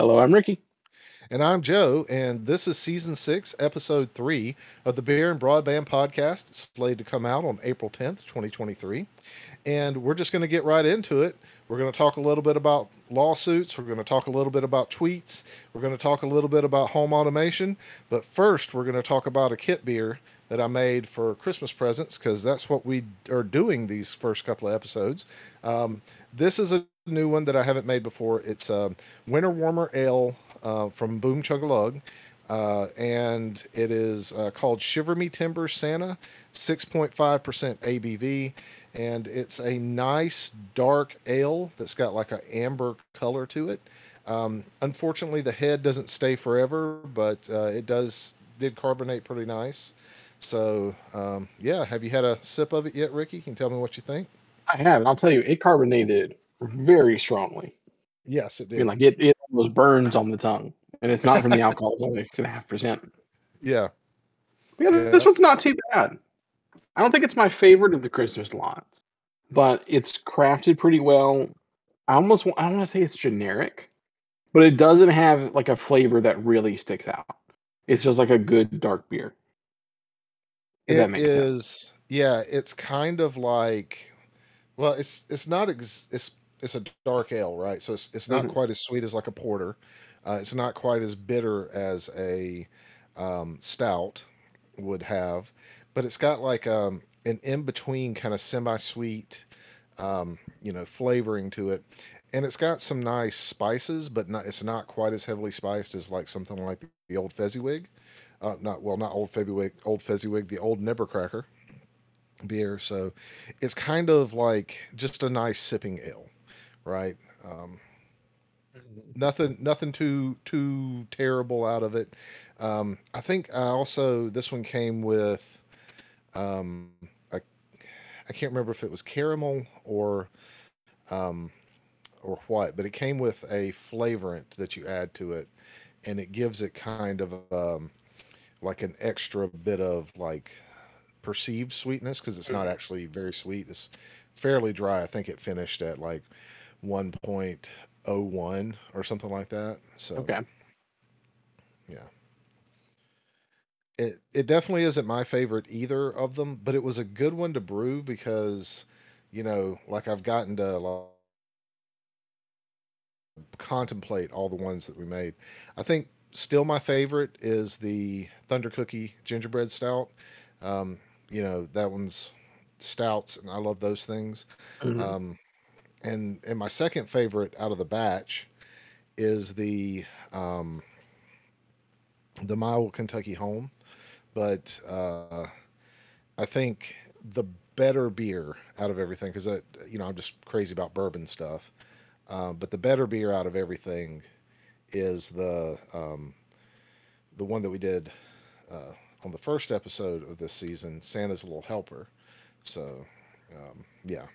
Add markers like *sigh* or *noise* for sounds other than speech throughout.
Hello, I'm Ricky. And I'm Joe, and this is season six, episode three of the Beer and Broadband podcast. It's slated to come out on April 10th, 2023. And we're just going to get right into it. We're going to talk a little bit about lawsuits. We're going to talk a little bit about tweets. We're going to talk a little bit about home automation. But first, we're going to talk about a kit beer that I made for Christmas presents because that's what we are doing these first couple of episodes. Um, this is a new one that I haven't made before. It's a Winter Warmer Ale uh, from Boom Chug a Lug. Uh, and it is uh, called Shiver Me Timbers Santa, 6.5% ABV. And it's a nice dark ale that's got like an amber color to it. Um, unfortunately, the head doesn't stay forever, but uh, it does did carbonate pretty nice. So um, yeah, have you had a sip of it yet, Ricky? Can you tell me what you think? I have, and I'll tell you, it carbonated very strongly. Yes, it did. I mean, like it, it almost burns on the tongue, and it's not from the *laughs* alcohol; it's only six and a half percent. Yeah. Yeah, Yeah. this one's not too bad. I don't think it's my favorite of the Christmas lots, but it's crafted pretty well. I almost I don't want to say it's generic, but it doesn't have like a flavor that really sticks out. It's just like a good dark beer. If that It sense. yeah, it's kind of like, well, it's it's not ex, it's it's a dark ale, right? So it's it's not Mhm. quite as sweet as like a porter. Uh, it's not quite as bitter as a um, stout would have, but it's got like um, an in between kind of semi sweet, um, you know, flavoring to it, and it's got some nice spices, but not it's not quite as heavily spiced as like something like the old Fezziwig. Uh, not well, not old Fezziwig, old Fezziwig, the old Nibbercracker beer. So it's kind of like just a nice sipping ale, right? Um, nothing, nothing too too terrible out of it. Um, I think I also this one came with um, I, I can't remember if it was caramel or um, or what, but it came with a flavorant that you add to it, and it gives it kind of um, like an extra bit of like perceived sweetness because it's not Mhm. actually very sweet. It's fairly dry. I think it finished at like 1.01 or something like that. So Okay. yeah, it it definitely isn't my favorite either of them, but it was a good one to brew because you know, like I've gotten to like, contemplate all the ones that we made. I think still my favorite is the Thunder Cookie Gingerbread Stout. Um, you know, that one's stouts, and I love those things. Mhm. Um, and and my second favorite out of the batch is the um, the Mile Kentucky Home. But uh, I think the better beer out of everything, because you know I'm just crazy about bourbon stuff. Um, but the better beer out of everything is the um, the one that we did uh, on the first episode of this season, Santa's Little Helper. So um, yeah,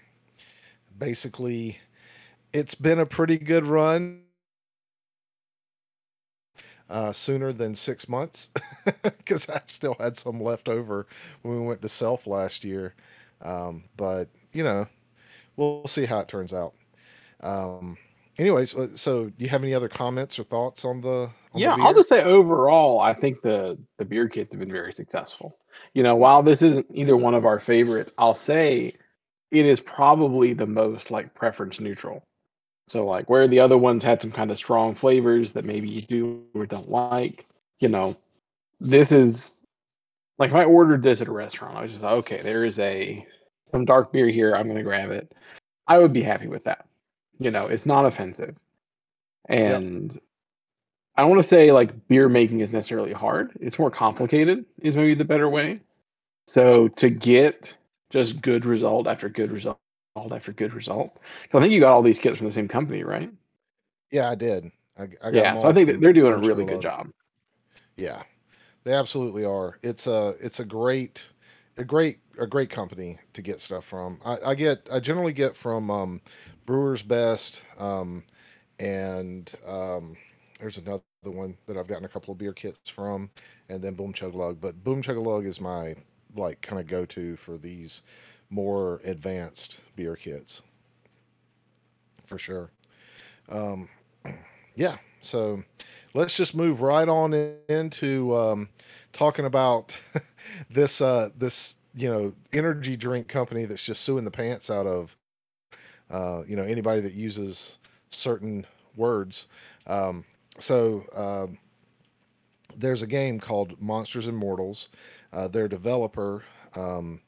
basically, it's been a pretty good run. Uh, sooner than six months, *laughs* because I still had some left over when we went to self last year. Um, but you know, we'll see how it turns out. Um, anyways, uh, so do you have any other comments or thoughts on the on the Yeah, I'll just say overall, I think the the beer kits have been very successful. You know, while this isn't either one of our favorites, I'll say it is probably the most like preference neutral. So like where the other ones had some kind of strong flavors that maybe you do or don't like, you know, this is like if I ordered this at a restaurant, I was just like, okay, there is a some dark beer here, I'm gonna grab it. I would be happy with that. You know, it's not offensive. Yep. And I don't want to say like beer making is necessarily hard. It's more complicated, is maybe the better way. So to get just good result after good result after good result. I think you got all these kits from the same company, right? Yeah, I did. I, I got Yeah, so I think they're doing a really good job. Yeah, they absolutely are. It's a it's a great a great a great company to get stuff from. I, I get I generally get from um, Brewers Best um, and um, there's another one that I've gotten a couple of beer kits from, and then Boom Chug Lug. But Boom Chug Lug is my like kind of go to for these more advanced beer kits for sure. Um, *clears throat* yeah, so let's just move right on in- into um, talking about *laughs* this uh, this you know energy drink company that's just suing the pants out of uh, you know anybody that uses certain words. Um, so um there's a game called Monsters and Mortals. Uh, their developer um,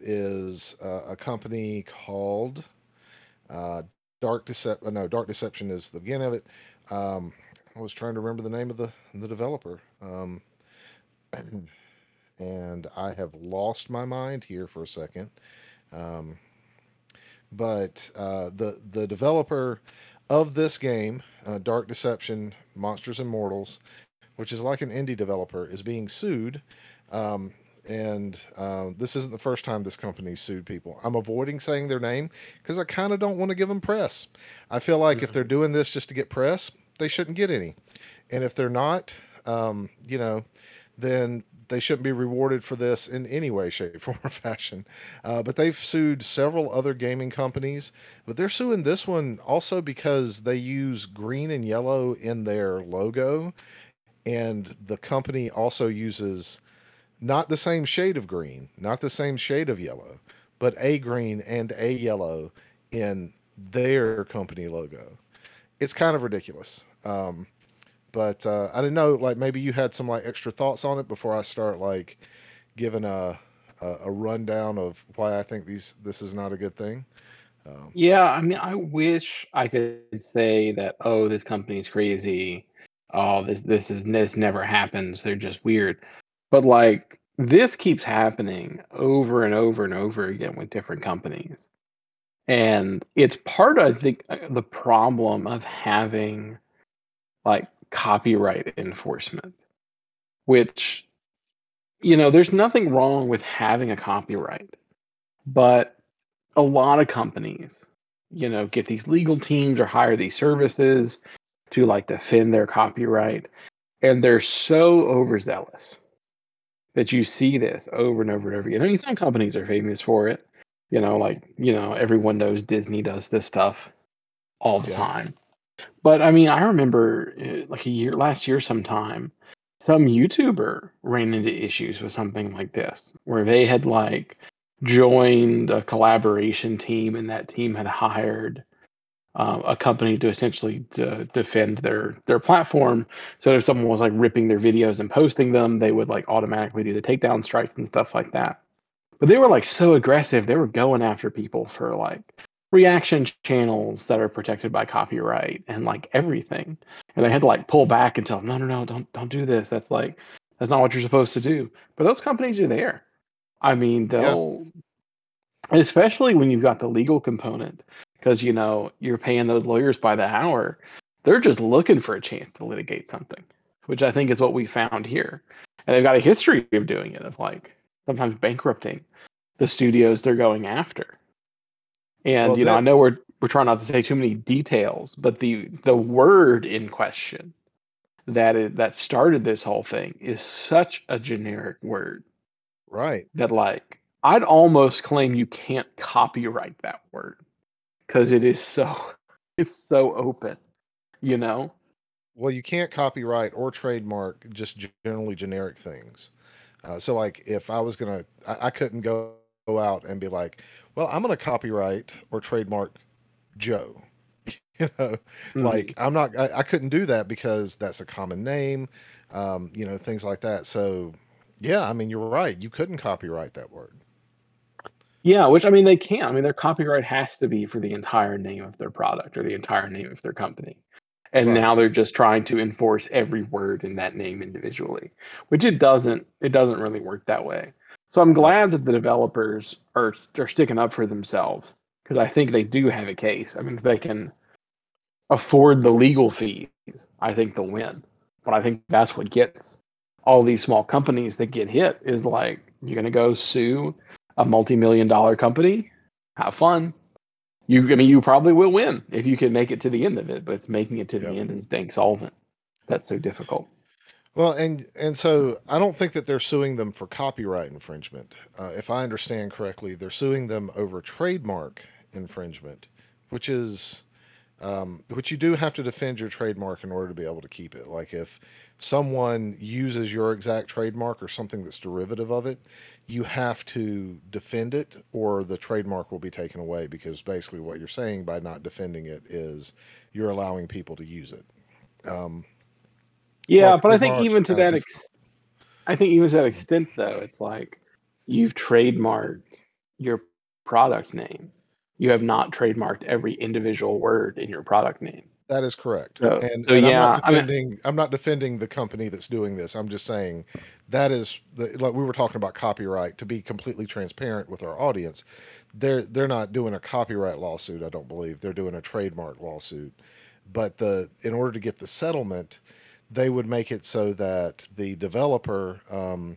is uh, a company called uh, Dark Deception. No, Dark Deception is the beginning of it. Um, I was trying to remember the name of the the developer, um, *clears throat* and I have lost my mind here for a second. Um, but uh, the the developer of this game, uh, Dark Deception, Monsters and Mortals, which is like an indie developer, is being sued. Um, and uh, this isn't the first time this company sued people. I'm avoiding saying their name because I kind of don't want to give them press. I feel like if they're doing this just to get press, they shouldn't get any. And if they're not, um, you know, then they shouldn't be rewarded for this in any way, shape, *laughs* form, or fashion. Uh, but they've sued several other gaming companies, but they're suing this one also because they use green and yellow in their logo, and the company also uses not the same shade of green, not the same shade of yellow, but a green and a yellow in their company logo. It's kind of ridiculous. Um, but uh, I didn't know, like maybe you had some like extra thoughts on it before I start like giving a a, a rundown of why I think these this is not a good thing. Um, Yeah, I mean, I wish I could say that, oh, this company's crazy. Oh, this this is this never happens. They're just weird. But like this keeps happening over and over and over again with different companies. And it's part, I think, uh, the problem of having like copyright enforcement, which, you know, there's nothing wrong with having a copyright, but a lot of companies, you know, get these legal teams or hire these services to like defend their copyright, and they're so overzealous that you see this over and over and over again. I mean, some companies are famous for it. You know, like, you know, everyone knows Disney does this stuff all the yeah, time. But I mean, I remember uh, like a year last year sometime, some YouTuber ran into issues with something like this, where they had like joined a collaboration team, and that team had hired um, a company to essentially to defend their their platform. So if someone was like ripping their videos and posting them, they would like automatically do the takedown strikes and stuff like that. But they were like so aggressive. They were going after people for like reaction channels that are protected by copyright and like everything. And they had to like pull back and tell them, no, no, no, don't don't do this. That's like that's not what you're supposed to do. But those companies are there. I mean, yeah, they'll especially when you've got the legal component, because you know you're paying those lawyers by the hour. They're just looking for a chance to litigate something, which I think is what we found here. And they've got a history of doing it, of like sometimes bankrupting the studios they're going after. And well, you know, I know we're we're trying not to say too many details, but the the word in question that is, that started this whole thing is such a generic word right. that like I'd almost claim you can't copyright that word because it is so *laughs* it's so open, you know? Well, you can't copyright or trademark just generally generic things. Uh, so, like, if I was gonna, I, I couldn't go, go out and be like, "Well, I'm gonna copyright or trademark Joe." *laughs* You know, hmm like I'm not, I, I couldn't do that because that's a common name. Um, you know, things like that. So, yeah, I mean, you're right. You couldn't copyright that word. Yeah, which I mean they can't. I mean their copyright has to be for the entire name of their product or the entire name of their company. And Right. now they're just trying to enforce every word in that name individually, which it doesn't it doesn't really work that way. So I'm glad that the developers are are sticking up for themselves because I think they do have a case. I mean if they can afford the legal fees, I think they'll win. But I think that's what gets all these small companies that get hit is like you're gonna go sue a multi-million dollar company. Have fun. You, I mean, you probably will win if you can make it to the end of it, but it's making it to Yep. the end and staying solvent. That's so difficult. Well, and and so I don't think that they're suing them for copyright infringement. Uh, if I understand correctly, they're suing them over trademark infringement, which is Um, but you do have to defend your trademark in order to be able to keep it. Like if someone uses your exact trademark or something that's derivative of it, you have to defend it or the trademark will be taken away because basically what you're saying by not defending it is you're allowing people to use it. Um, yeah, but I think even to that ex- I think even to that extent though, it's like you've trademarked your product name you have not trademarked every individual word in your product name. That is correct. So, and, so and yeah, I'm not I mean, defending I'm not defending the company that's doing this. I'm just saying that is the, like we were talking about copyright to be completely transparent with our audience. They're they're not doing a copyright lawsuit, I don't believe. They're doing a trademark lawsuit. But the in order to get the settlement, they would make it so that the developer um,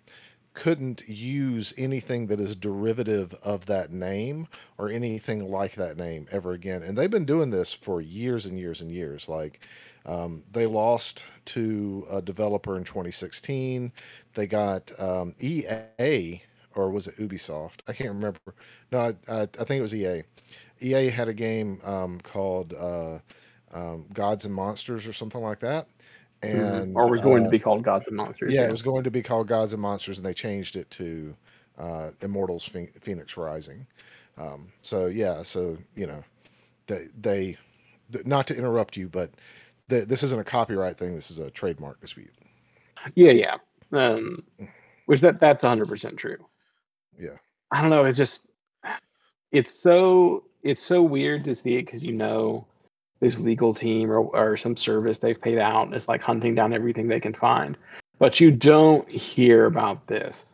couldn't use anything that is derivative of that name or anything like that name ever again. And they've been doing this for years and years and years. Like um, they lost to a developer in 2016. They got um, EA or was it Ubisoft? I can't remember. No, I, I, I think it was EA. EA had a game um, called uh, um, Gods and Monsters or something like that. And Or we're going uh, to be called gods and monsters. yeah, it was going to be called Gods and Monsters, and they changed it to uh, Immortals: Fenyx Rising. Um, so yeah, so you know, they they not to interrupt you, but th- this isn't a copyright thing. This is a trademark dispute. Yeah, yeah. Um, which that that's 100% true. Yeah. I don't know, it's just it's so it's so weird to see it cuz you know this legal team or, or some service they've paid out and it's like hunting down everything they can find. But you don't hear about this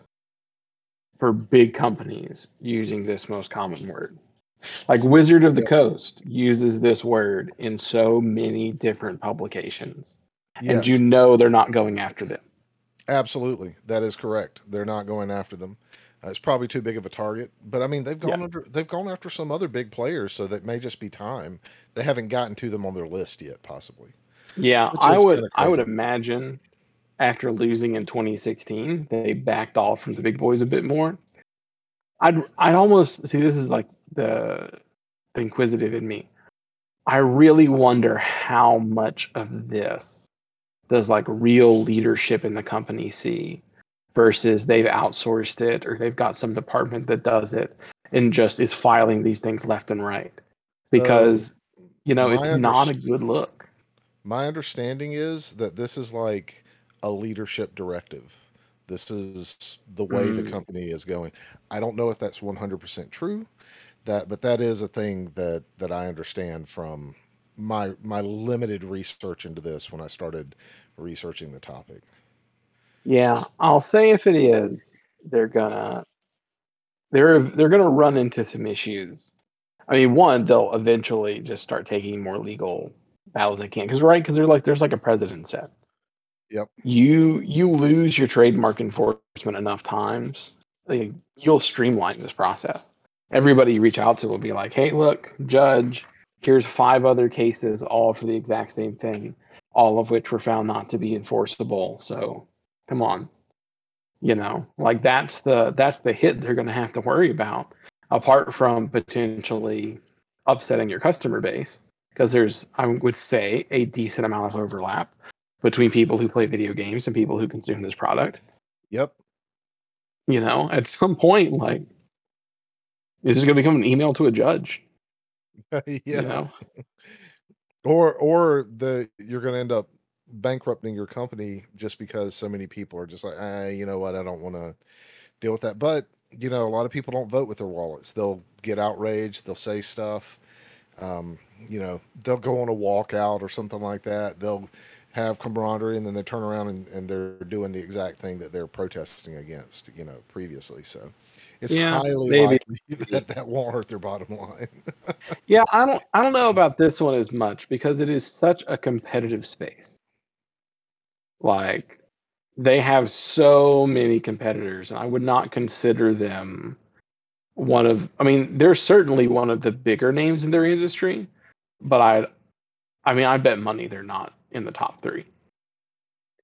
for big companies using this most common word. Like Wizard of the Yep. Coast uses this word in so many different publications. And you know they're not going after them. absolutely, that is correct. They're not going after them. Uh, it's probably too big of a target, but I mean they've Yeah. gone under they've gone after some other big players, so that may just be time. They haven't gotten to them on their list yet, possibly. Yeah, I would I would imagine after losing in 2016, they backed off from the big boys a bit more. I'd I'd almost see this is like the the inquisitive in me. I really wonder how much of this does like real leadership in the company see versus they've outsourced it or they've got some department that does it and just is filing these things left and right because you know it's not a good look. My understanding is that this is like a leadership directive. This is the way the Mm, company is going. I don't know if that's 100% true, that but that is a thing that that I understand from my my limited research into this when I started researching the topic. Yeah, I'll say if it is, they're gonna they're they're gonna run into some issues. I mean, one, they'll eventually just start taking more legal battles they can, because right, because they're like there's like a precedent set. Yep. You you lose your trademark enforcement enough times, like, you'll streamline this process. Everybody you reach out to will be like, hey, look, judge, here's five other cases, all for the exact same thing, all of which were found not to be enforceable. So come on, you know, like that's the that's the hit they're going to have to worry about, apart from potentially upsetting your customer base, because there's I would say a decent amount of overlap between people who play video games and people who consume this product. Yep. You know, at some point, like is this is going to become an email to a judge. *laughs* You Yeah. know, Or or the you're going to end up bankrupting your company just because so many people are just like, "Ah, you know what? I don't want to deal with that." But, you know, a lot of people don't vote with their wallets. They'll get outraged, they'll say stuff. Um, you know, they'll go on a walkout or something like that. They'll have camaraderie and then they turn around and, and they're doing the exact thing that they're protesting against, you know, previously. So it's yeah, highly maybe. likely *laughs* that that won't hurt their bottom line. *laughs* Yeah, I don't I don't know about this one as much because it is such a competitive space. Like they have so many competitors and I would not consider them one of I mean, they're certainly one of the bigger names in their industry, but I I mean, I bet money they're not in the top 3,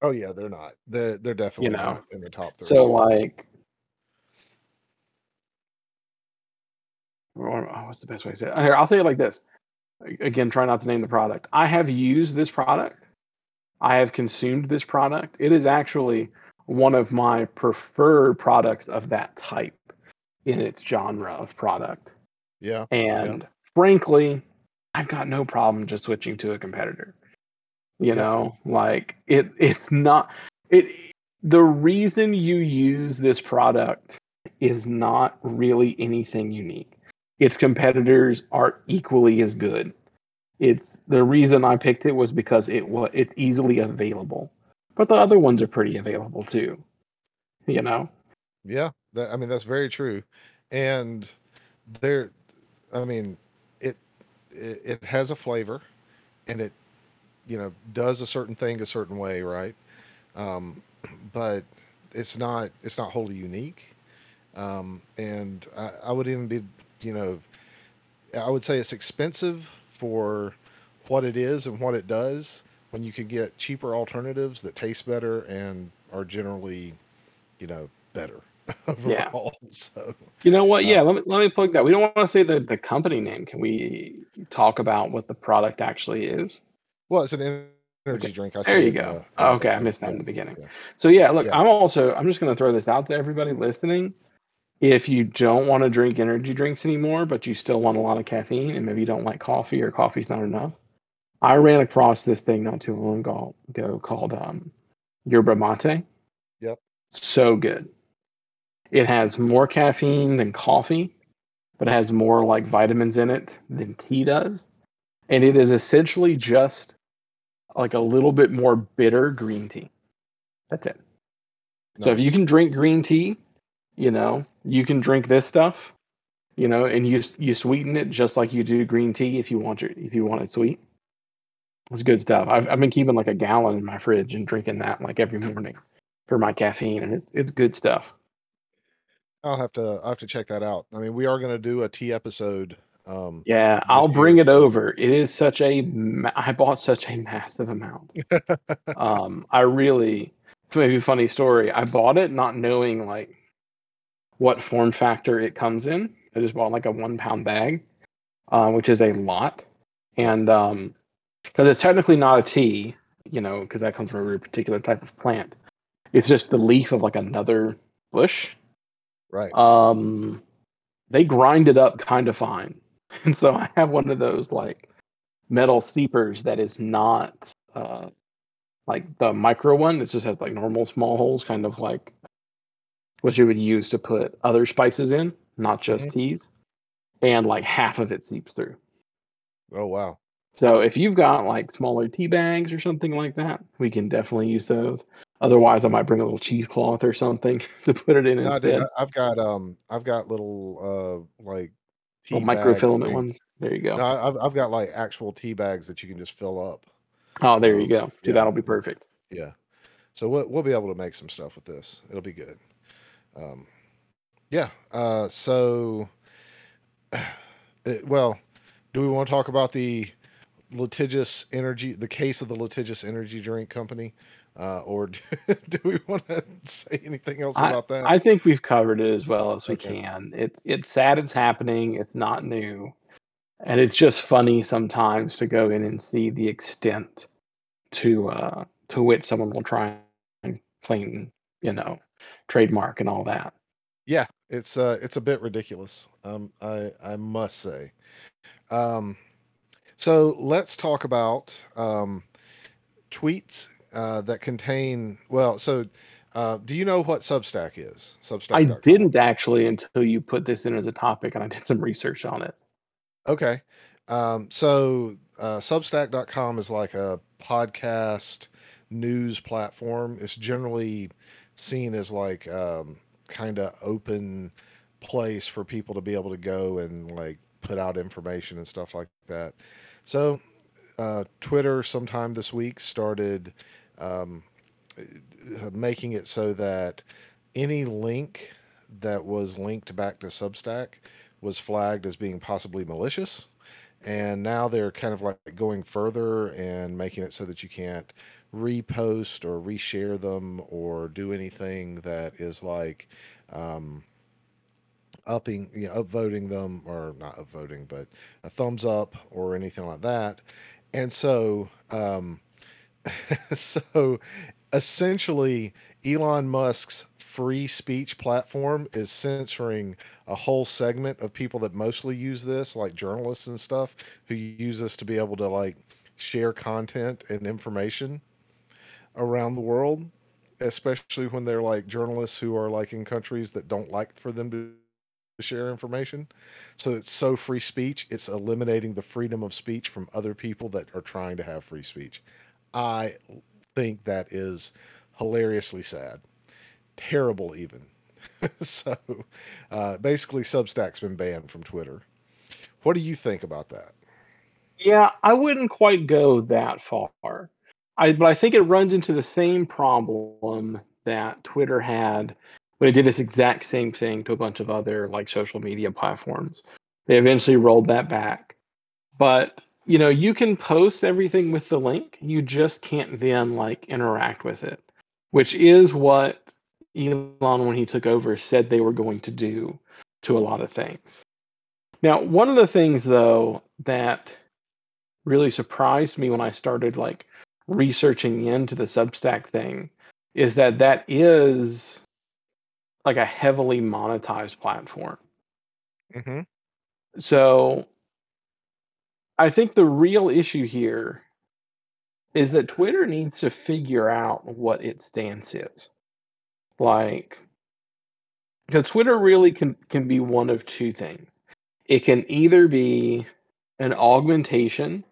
oh yeah, they're not. They're they're you definitely know. not in the top three. So like what's the best way to say it? Here, I'll say it like this. again, try not to name the product. I have used this product. I have consumed this product. It is actually one of my preferred products of that type in its genre of product. Yeah. And frankly, I've got no problem just switching to a competitor. You Yeah. know, like it it's not it the reason you use this product is not really anything unique. Its competitors are equally as good. It's the reason I picked it was because it was it's easily available. But the other ones are pretty available too. You know? Yeah, that, I mean that's very true, and there, I mean, it, it it has a flavor, and it, you know, does a certain thing a certain way, right? Um, *clears throat* but it's not it's not wholly unique, um, and I, I would even be, you know, I would say it's expensive for what it is and what it does when you can get cheaper alternatives that taste better and are generally, you know, better *laughs* Yeah. So You know what? Uh, Yeah, let me let me plug that. We don't want to say the, the company name. Can we talk about what the product actually is? Well, it's an energy Okay. drink. I There you go. the- Oh, okay, I missed that in the beginning. yeah. So yeah, look, Yeah. I'm also I'm just gonna throw this out to everybody listening. If you don't want to drink energy drinks anymore, but you still want a lot of caffeine and maybe you don't like coffee or coffee's not enough, I ran across this thing not too long ago, called um Yerba Mate. Yep. So good. It has more caffeine than coffee, but it has more like vitamins in it than tea does. And it is essentially just like a little bit more bitter green tea. That's it. So if you can drink green tea, you know, you can drink this stuff, you know, and you you sweeten it just like you do green tea if you want your if you want it sweet. It's good stuff. I've I've been keeping like a gallon in my fridge and drinking that like every morning for my caffeine, and it's it's good stuff. I'll have to I'll have to check that out. I mean, we are going to do a tea episode. Um, Yeah, I'll bring it over. It is such a ma- I bought such a massive amount. *laughs* um, I really maybe a funny story. I bought it not knowing like what form factor it comes in. I just bought like a one pound bag, uh, which is a lot, and um, because it's technically not a tea, you know, because that comes from a very particular type of plant. It's just the leaf of like another bush. right. Um, they grind it up kind of fine, *laughs* and so I have one of those like metal steepers that is not uh, like the micro one. It just has like normal small holes, kind of like what you would use to put other spices in, not just Mhm. teas. And like half of it seeps through. Oh wow. So if you've got like smaller tea bags or something like that, we can definitely use those. Otherwise, I might bring a little cheesecloth or something *laughs* to put it in No, instead. I- I've got um I've got little uh like tea Little microfilament ones. There you go. No, I've I've got like actual tea bags that you can just fill up. oh, there you um, go. See, yeah. that'll be perfect. Yeah. So we'll we'll be able to make some stuff with this. It'll be good. Um, yeah. Uh, so, *sighs* it, well, do we want to talk about the litigious energy, the case of the litigious energy drink company, uh, or *laughs* do, do we want to say anything else about that? I think we've covered it as well as we Okay. can. It, it's sad it's happening. It's not new. And it's just funny sometimes to go in and see the extent to uh, to which someone will try and claim, you know, trademark and all that. Yeah, it's uh it's a bit ridiculous. Um I I must say. Um so let's talk about um tweets uh that contain well, so uh do you know what Substack is? Substack. I didn't actually until you put this in as a topic, and I did some research on it. Okay. Um so uh Substack.com is like a podcast news platform. It's generally seen as like um kind of open place for people to be able to go and like put out information and stuff like that. So, uh, Twitter sometime this week started um, uh, making it so that any link that was linked back to Substack was flagged as being possibly malicious. And now they're kind of like going further and making it so that you can't repost or reshare them or do anything that is like um, upping, you know, upvoting them or not upvoting, but a thumbs up or anything like that. And so, um, *laughs* so essentially, Elon Musk's free speech platform is censoring a whole segment of people that mostly use this, like journalists and stuff, who use this to be able to like share content and information around the world, especially when they're like journalists who are like in countries that don't like for them to share information. So it's so free speech, it's eliminating the freedom of speech from other people that are trying to have free speech. I think that is hilariously sad. Terrible, even. *laughs* so uh, basically, Substack's been banned from Twitter. What do you think about that? Yeah, I wouldn't quite go that far. I, but I think it runs into the same problem that Twitter had when it did this exact same thing to a bunch of other like social media platforms. They eventually rolled that back. But you know, you can post everything with the link. You just can't then like interact with it, which is what Elon, when he took over, said they were going to do to a lot of things. Now, one of the things though that really surprised me when I started like researching into the Substack thing is that that is like a heavily monetized platform. Mm-hmm. So I think the real issue here is that Twitter needs to figure out what its stance is. Like, because Twitter really can, can be one of two things. It can either be an augmentation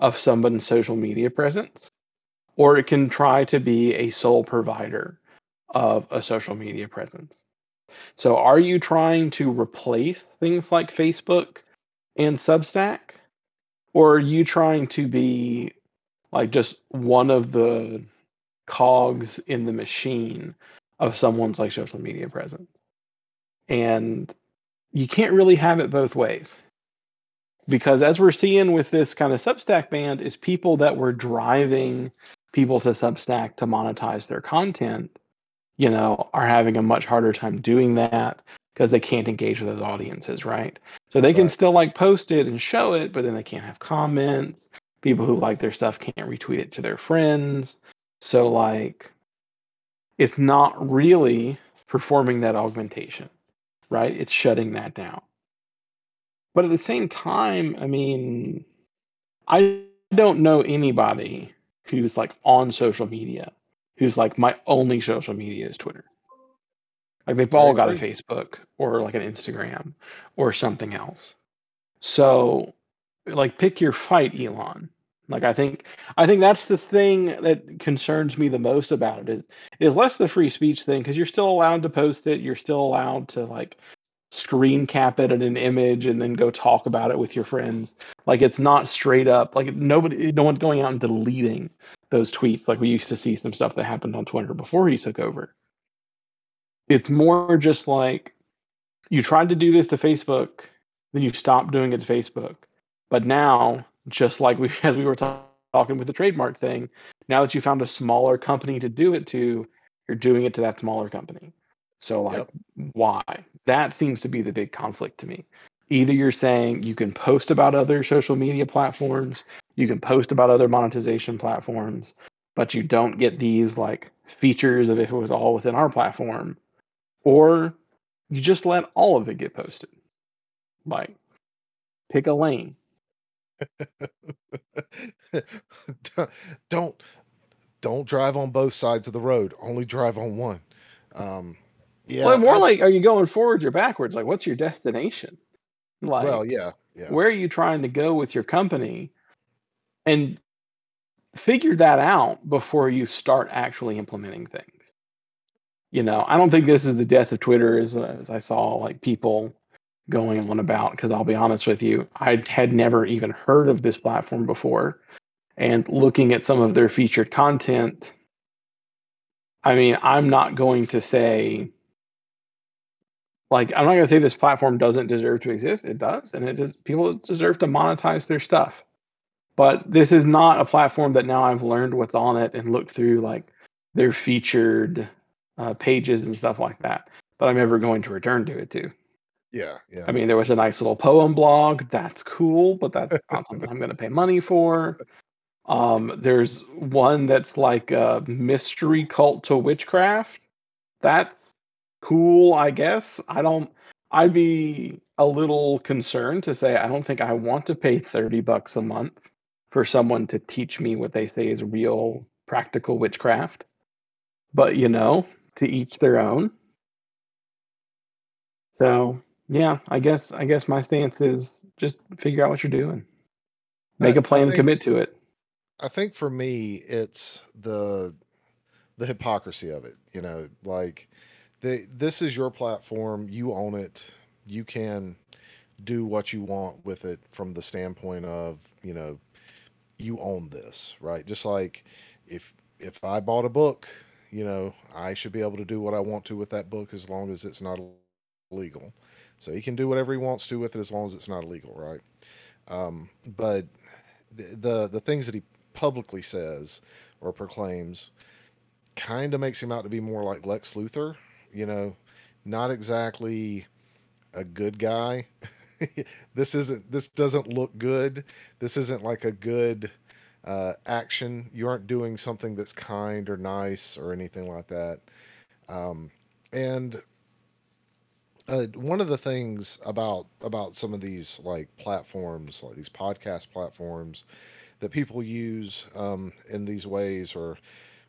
of someone's social media presence, or it can try to be a sole provider of a social media presence. So, are you trying to replace things like Facebook and Substack? Or are you trying to be like just one of the cogs in the machine of someone's like social media presence? And you can't really have it both ways because as we're seeing with this kind of Substack band is people that were driving people to Substack to monetize their content, you know, are having a much harder time doing that because they can't engage with those audiences, right? So they can Right. still like post it and show it, but then they can't have comments. People who like their stuff can't retweet it to their friends. So like it's not really performing that augmentation, right? It's shutting that down. But at the same time, I mean, I don't know anybody who's like on social media who's like my only social media is Twitter. Like they've all got a Facebook or like an Instagram or something else. So like pick your fight, Elon. Like I think I think that's the thing that concerns me the most about it is is less the free speech thing because you're still allowed to post it, you're still allowed to like screen cap it in an image and then go talk about it with your friends. Like it's not straight up like nobody no one's going out and deleting those tweets like we used to see some stuff that happened on Twitter before he took over. It's more just like you tried to do this to Facebook, then you stopped doing it to Facebook. But now, just like we *laughs* as we were ta- talking with the trademark thing, now that you found a smaller company to do it to, you're doing it to that smaller company. So like Yep. why? That seems to be the big conflict to me. Either you're saying you can post about other social media platforms, you can post about other monetization platforms, but you don't get these like features of if it was all within our platform, or you just let all of it get posted. Like pick a lane. *laughs* don't don't drive on both sides of the road. Only drive on one. Um, yeah. well, more I- like are you going forwards or backwards? Like what's your destination? Like well, yeah, yeah. where are you trying to go with your company? And figure that out before you start actually implementing things. You know, I don't think this is the death of Twitter as, as I saw like people going on about because I'll be honest with you, I had never even heard of this platform before. And looking at some of their featured content, I mean, I'm not going to say like I'm not going to say this platform doesn't deserve to exist. It does, and it does. People deserve to monetize their stuff. But this is not a platform that now I've learned what's on it and looked through like their featured uh, pages and stuff like that. That I'm ever going to return to it to. Yeah, yeah. I mean, there was a nice little poem blog. That's cool, but that's *laughs* not something I'm going to pay money for. Um, there's one that's like a mystery cult to witchcraft. That's cool, I guess. I don't. I'd be a little concerned to say I don't think I want to pay thirty bucks a month for someone to teach me what they say is real practical witchcraft. But you know, to each their own. So yeah, I guess I guess my stance is just figure out what you're doing. Make I, a plan, think, commit to it. I think for me, it's the the hypocrisy of it. You know, like the this is your platform, you own it, you can do what you want with it from the standpoint of you know you own this, right? Just like if if I bought a book, you know, I should be able to do what I want to with that book as long as it's not illegal. So he can do whatever he wants to with it as long as it's not illegal, right? Um, but the, the the things that he publicly says or proclaims kind of makes him out to be more like Lex Luthor, you know, not exactly a good guy. *laughs* this isn't this doesn't look good. This isn't like a good uh, action. You aren't doing something that's kind or nice or anything like that. Um, and uh, one of the things about about some of these like platforms, like these podcast platforms, that people use um, in these ways or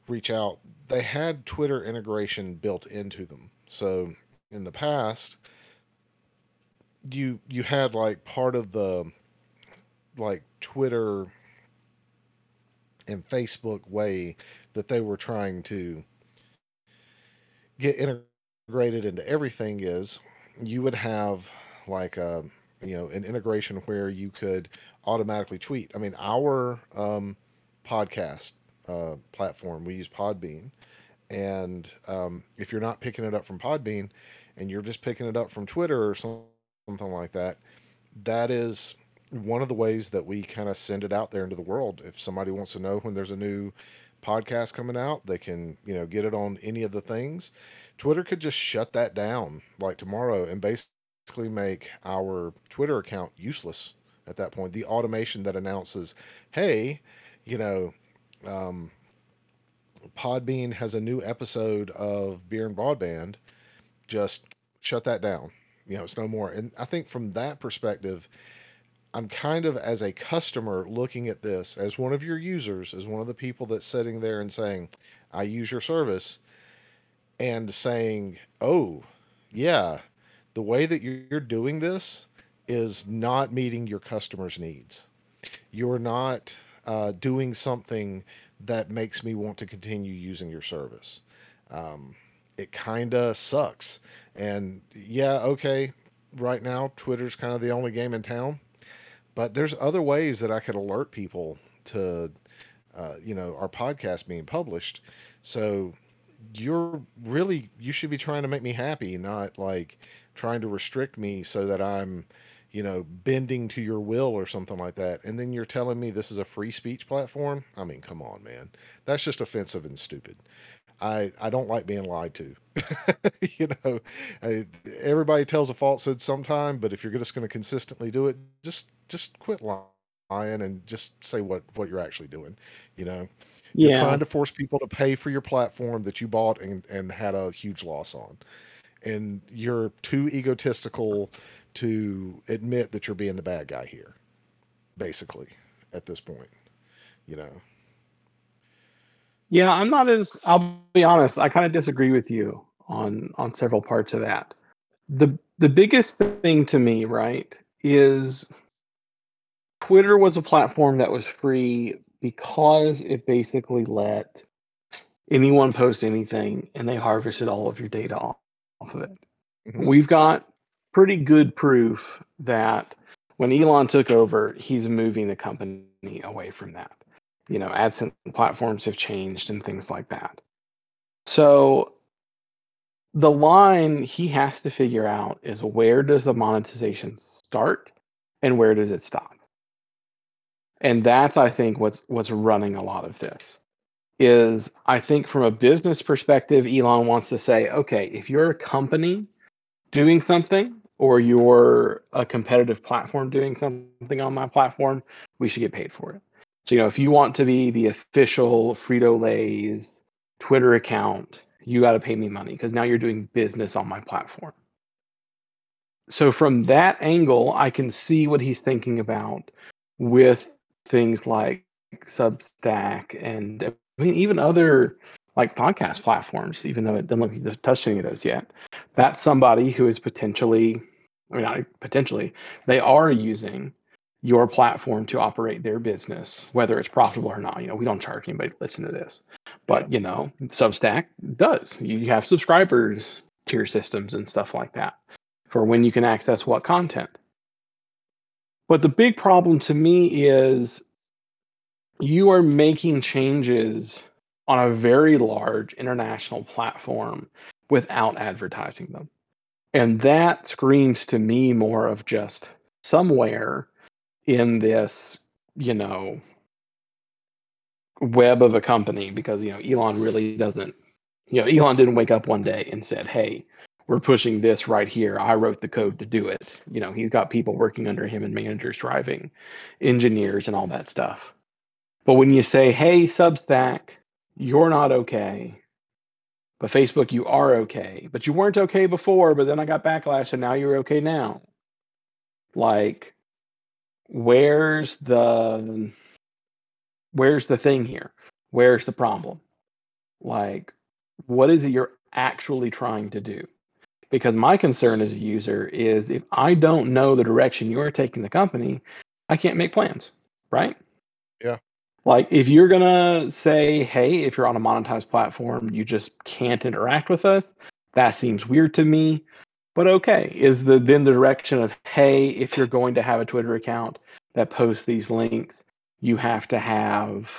reach out, they had Twitter integration built into them. So in the past, you you had like part of the like Twitter and Facebook way that they were trying to get integrated into everything is you would have like a you know an integration where you could automatically tweet. I mean, our um, podcast uh, platform we use Podbean, and um, if you're not picking it up from Podbean and you're just picking it up from Twitter or something like that, that is one of the ways that we kind of send it out there into the world. If somebody wants to know when there's a new podcast coming out, they can, you know, get it on any of the things. Twitter could just shut that down like tomorrow and basically make our Twitter account useless at that point. The automation that announces, hey, you know, um, Podbean has a new episode of Beer and Broadband, just shut that down. You know, it's no more. And I think from that perspective, I'm kind of as a customer looking at this as one of your users, as one of the people that's sitting there and saying, I use your service, and saying, oh, yeah, the way that you're doing this is not meeting your customers' needs. You're not uh, doing something that makes me want to continue using your service. Um, it kind of sucks. And yeah, okay, right now, Twitter's kind of the only game in town but there's other ways that I could alert people to, uh, you know, our podcast being published. So you're really you should be trying to make me happy, not like trying to restrict me so that I'm, you know, bending to your will or something like that. And then you're telling me this is a free speech platform. I mean, come on, man. That's just offensive and stupid. I I don't like being lied to. *laughs* you know, I, everybody tells a falsehood sometime, but if you're just going to consistently do it, just just quit lying and just say what what you're actually doing. You know, you're trying to force people to pay for your platform that you bought and and had a huge loss on, and you're too egotistical to admit that you're being the bad guy here. Basically, at this point, you know. Yeah, I'm not as I'll be honest, I kind of disagree with you on on several parts of that. The the biggest thing to me, right, is Twitter was a platform that was free because it basically let anyone post anything and they harvested all of your data off of it. Mhm. We've got pretty good proof that when Elon took over, he's moving the company away from that. You know, AdSense platforms have changed and things like that. So the line he has to figure out is where does the monetization start and where does it stop? And that's I think what's what's running a lot of this is I think from a business perspective, Elon wants to say, okay, if you're a company doing something or you're a competitive platform doing something on my platform, we should get paid for it. So, you know, if you want to be the official Frito Lay's Twitter account, you got to pay me money because now you're doing business on my platform. So, from that angle, I can see what he's thinking about with things like Substack and I mean, even other like podcast platforms, even though it doesn't look like they've touched any of those yet. That's somebody who is potentially, I mean, not potentially, they are using your platform to operate their business, whether it's profitable or not. You know, we don't charge anybody to listen to this, but you know, Substack does. You have subscribers tier systems and stuff like that for when you can access what content. But the big problem to me is you are making changes on a very large international platform without advertising them. And that screams to me more of just somewhere in this, you know, web of a company because, you know, Elon really doesn't, you know, Elon didn't wake up one day and said, hey, we're pushing this right here. I wrote the code to do it. You know, he's got people working under him and managers driving, engineers and all that stuff. But when you say, hey, Substack, you're not okay. But Facebook, you are okay. But you weren't okay before, but then I got backlash and now you're okay now. Like, where's the where's the thing here? Where's the problem? Like, what is it you're actually trying to do? Because my concern as a user is if I don't know the direction you're taking the company, I can't make plans, right? Like if you're gonna say, hey, if you're on a monetized platform, you just can't interact with us, that seems weird to me. But okay, is the then the direction of hey, if you're going to have a Twitter account that posts these links, you have to have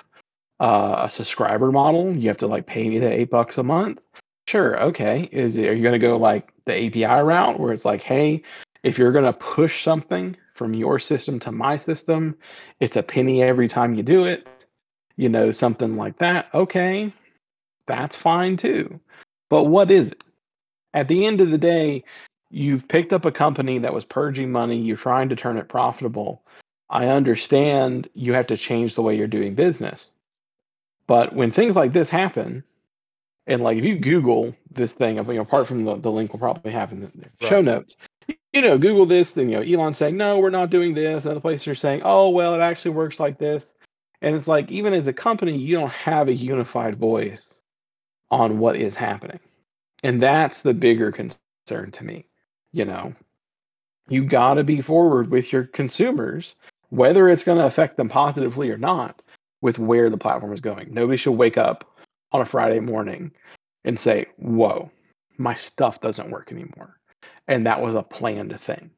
uh, a subscriber model. You have to like pay me the eight bucks a month. Sure, okay. Is it, are you gonna go like the API route where it's like, hey, if you're gonna push something from your system to my system, it's a penny every time you do it you know, something like that, okay, that's fine too. But what is it? At the end of the day, you've picked up a company that was purging money, you're trying to turn it profitable. I understand you have to change the way you're doing business. But when things like this happen, and like if you Google this thing, you know, apart from the, the link we'll probably have in the right. show notes, you know, Google this, then you know, Elon saying, no, we're not doing this. Other places are saying, oh, well, it actually works like this. And it's like, even as a company, you don't have a unified voice on what is happening. And that's the bigger concern to me. You know, you got to be forward with your consumers, whether it's going to affect them positively or not, with where the platform is going. Nobody should wake up on a Friday morning and say, Whoa, my stuff doesn't work anymore. And that was a planned thing.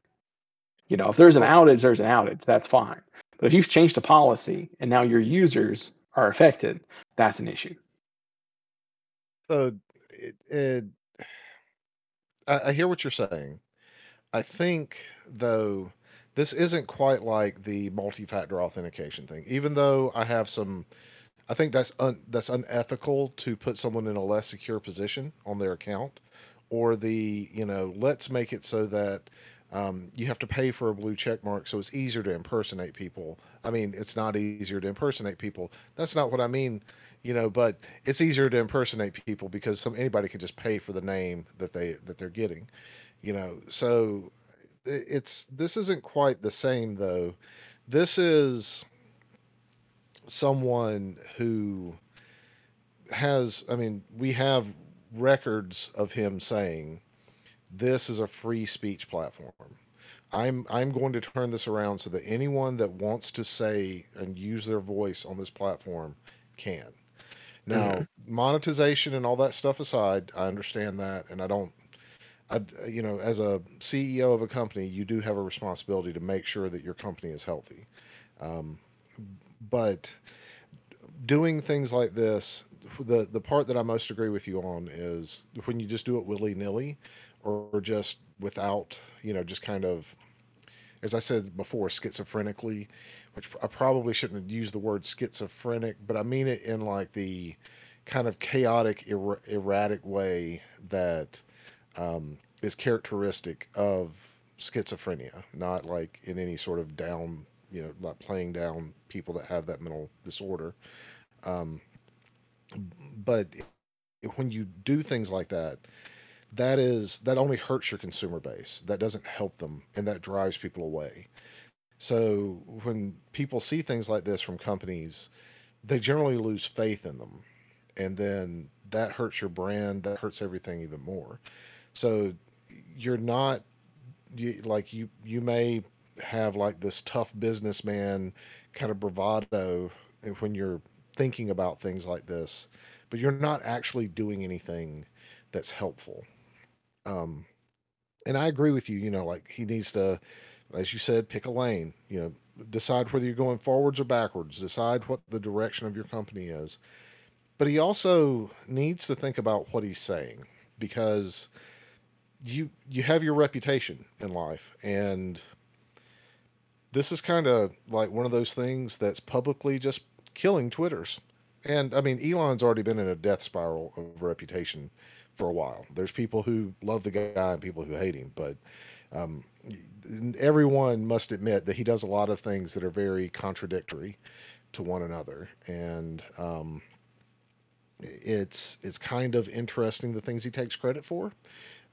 You know, if there's an outage, there's an outage. That's fine. But if you've changed a policy and now your users are affected, that's an issue. So, it, it, I, I hear what you're saying. I think, though, this isn't quite like the multi-factor authentication thing. Even though I have some, I think that's un, that's unethical to put someone in a less secure position on their account, or the you know let's make it so that um, you have to pay for a blue check mark, so it's easier to impersonate people. I mean, it's not easier to impersonate people. That's not what I mean, you know. But it's easier to impersonate people because some anybody can just pay for the name that they that they're getting, you know. So it's this isn't quite the same though. This is someone who has. I mean, we have records of him saying this is a free speech platform. I'm I'm going to turn this around so that anyone that wants to say and use their voice on this platform can. Now, mm-hmm. monetization and all that stuff aside, I understand that, and I don't. I, you know, as a CEO of a company, you do have a responsibility to make sure that your company is healthy. Um, but doing things like this, the the part that I most agree with you on is when you just do it willy nilly or just without, you know, just kind of, as I said before, schizophrenically, which I probably shouldn't use the word schizophrenic, but I mean it in like the kind of chaotic, er- erratic way that um, is characteristic of schizophrenia, not like in any sort of down, you know, like playing down people that have that mental disorder. Um, but when you do things like that, that is that only hurts your consumer base. That doesn't help them, and that drives people away. So when people see things like this from companies, they generally lose faith in them, and then that hurts your brand. That hurts everything even more. So you're not you, like you you may have like this tough businessman kind of bravado when you're thinking about things like this, but you're not actually doing anything that's helpful. Um, and I agree with you. You know, like he needs to, as you said, pick a lane. You know, decide whether you're going forwards or backwards. Decide what the direction of your company is. But he also needs to think about what he's saying because you you have your reputation in life and this is kind of like one of those things that's publicly just killing Twitters. And I mean, Elon's already been in a death spiral of reputation for a while. There's people who love the guy and people who hate him, but um, everyone must admit that he does a lot of things that are very contradictory to one another, and um, it's it's kind of interesting the things he takes credit for.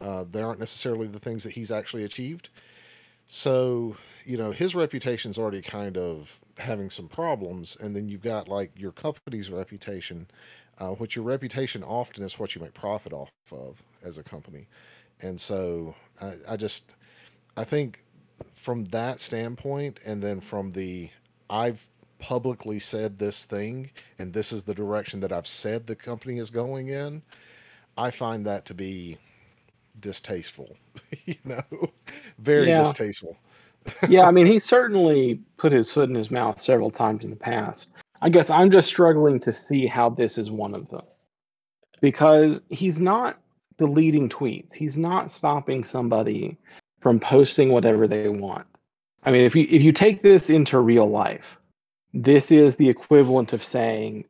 Uh, they aren't necessarily the things that he's actually achieved. So, you know, his reputation's already kind of having some problems, and then you've got like your company's reputation, uh, which your reputation often is what you make profit off of as a company. And so I, I just, I think from that standpoint, and then from the, I've publicly said this thing, and this is the direction that I've said the company is going in, I find that to be distasteful, *laughs* you know, very Yeah. distasteful. *laughs* Yeah, I mean, he certainly put his foot in his mouth several times in the past. I guess I'm just struggling to see how this is one of them because he's not deleting tweets. He's not stopping somebody from posting whatever they want. I mean, if you if you take this into real life, this is the equivalent of saying,